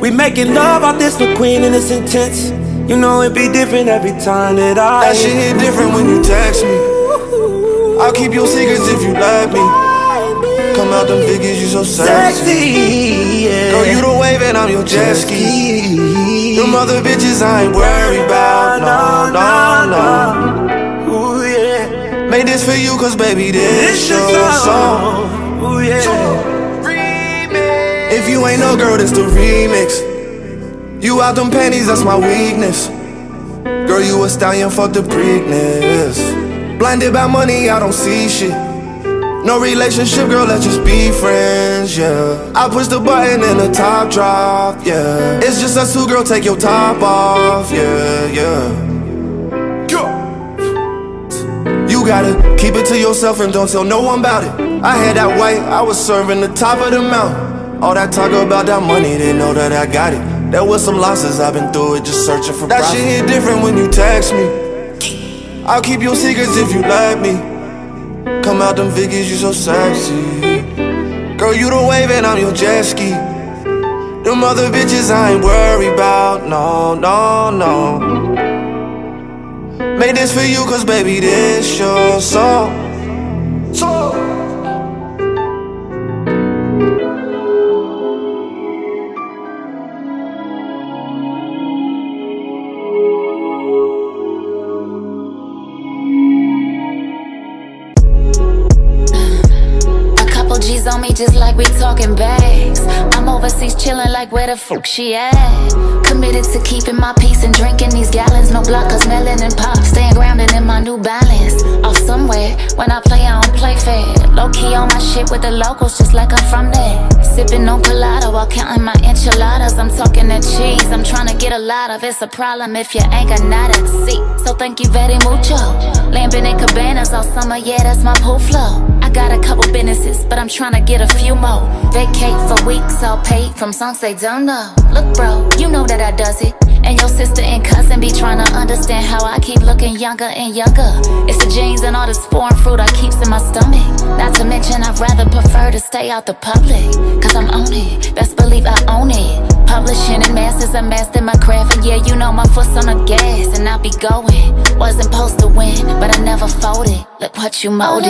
We making love out this McQueen and it's intense. You know it be different every time that I.
That shit hit different when you text me. I'll keep your secrets if you let me. Come out them figures, you so sexy.
Sexy, yeah.
Girl, you the wave and I'm your jet ski. Them other bitches I ain't worried about, no, no, no.
Ooh, yeah.
Made this for you, cause baby, this,
This
your song.
Ooh, yeah.
If you ain't no girl, this the remix. You out them panties, that's my weakness. Girl, you a stallion, fuck the Preakness. Blinded by money, I don't see shit. No relationship, girl, let's just be friends, yeah. I push the button and the top drop, yeah. It's just us two, girl, take your top off, yeah, yeah. You gotta keep it to yourself and don't tell no one about it. I had that white, I was serving the top of the mountain. All that talk about that money, they know that I got it. There was some losses, I've been through it, just searching for that shit hit different when you text me. I'll keep your secrets if you let me. Come out them figures, you so sexy. Girl, you the wave and I'm your jet ski. Them other bitches I ain't worried about, no, no, no. Made this for you, cause baby, this your song.
On me just like we talking bags. I'm overseas chilling like where the fuck she at? Committed to keeping my peace and drinking these gallons. No blockers, melon and pop. Staying grounded in my new balance. Off somewhere. When I play, I don't play fair. Low key on my shit with the locals, just like I'm from there. Sipping on colada while counting my enchiladas. I'm talking that cheese. I'm trying to get a lot of it's a problem if you ain't got nada. See, so thank you very mucho. Lamping in cabanas all summer, yeah, that's my pool flow. I got a couple businesses, but I'm trying to get a few more. Vacate for weeks, all paid from songs they don't know. Look, bro, you know that I does it. And your sister and cousin be trying to understand how I keep looking younger and younger. It's the genes and all this foreign fruit I keeps in my stomach. Not to mention, I'd rather prefer to stay out the public. Cause I'm on it, best believe I own it. Publishing and masters, I mastered my craft. And yeah, you know my foot's on the gas, and I'll be going. Wasn't supposed to win, but I never folded. Look what you molded.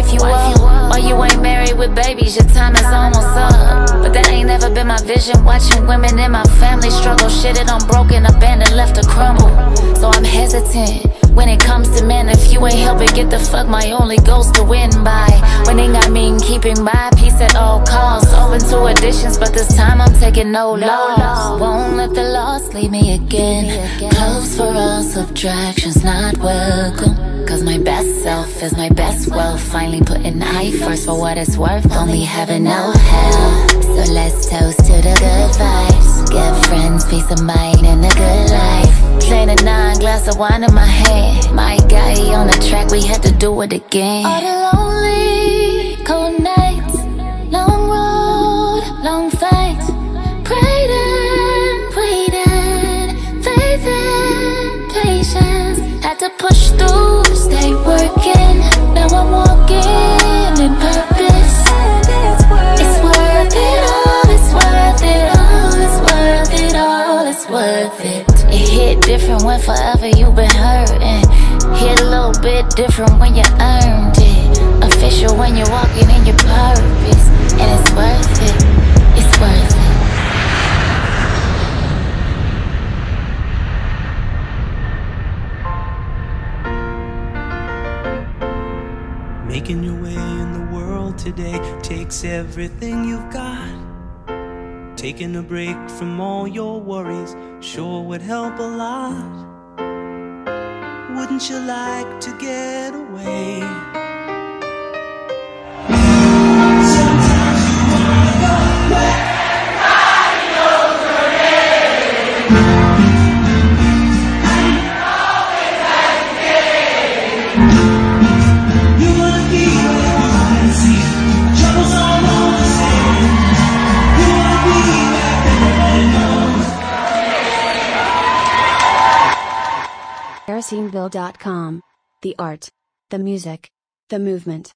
Wife you up? Why you ain't married with babies? Your time is almost up. But that ain't never been my vision. Watching women in my family struggle. Shit, it on broken, abandoned, left to crumble. So I'm hesitant. When it comes to men, if you ain't helping, get the fuck my only goals to win by. Winning, I mean keeping my peace at all costs. Open to additions, but this time I'm taking no loss.
Won't let the loss leave me again. Close for all subtractions, not welcome.
Cause my best self is my best wealth. Finally putting I first for what it's worth. Only heaven, no hell.
So let's toast to the good vibes. Get friends, peace of mind, and a good life.
Plain a nine glass of wine in my hand. My guy on the track, we had to do it again.
All the
when forever you've been hurting. Hit a little bit different when you earned it. Official when you're walking in your purpose. And it's worth it. It's worth it.
Making your way in the world today takes everything you've got. Taking a break from all your worries sure would help a lot. Wouldn't you like to get away?
The art, the music, the movement.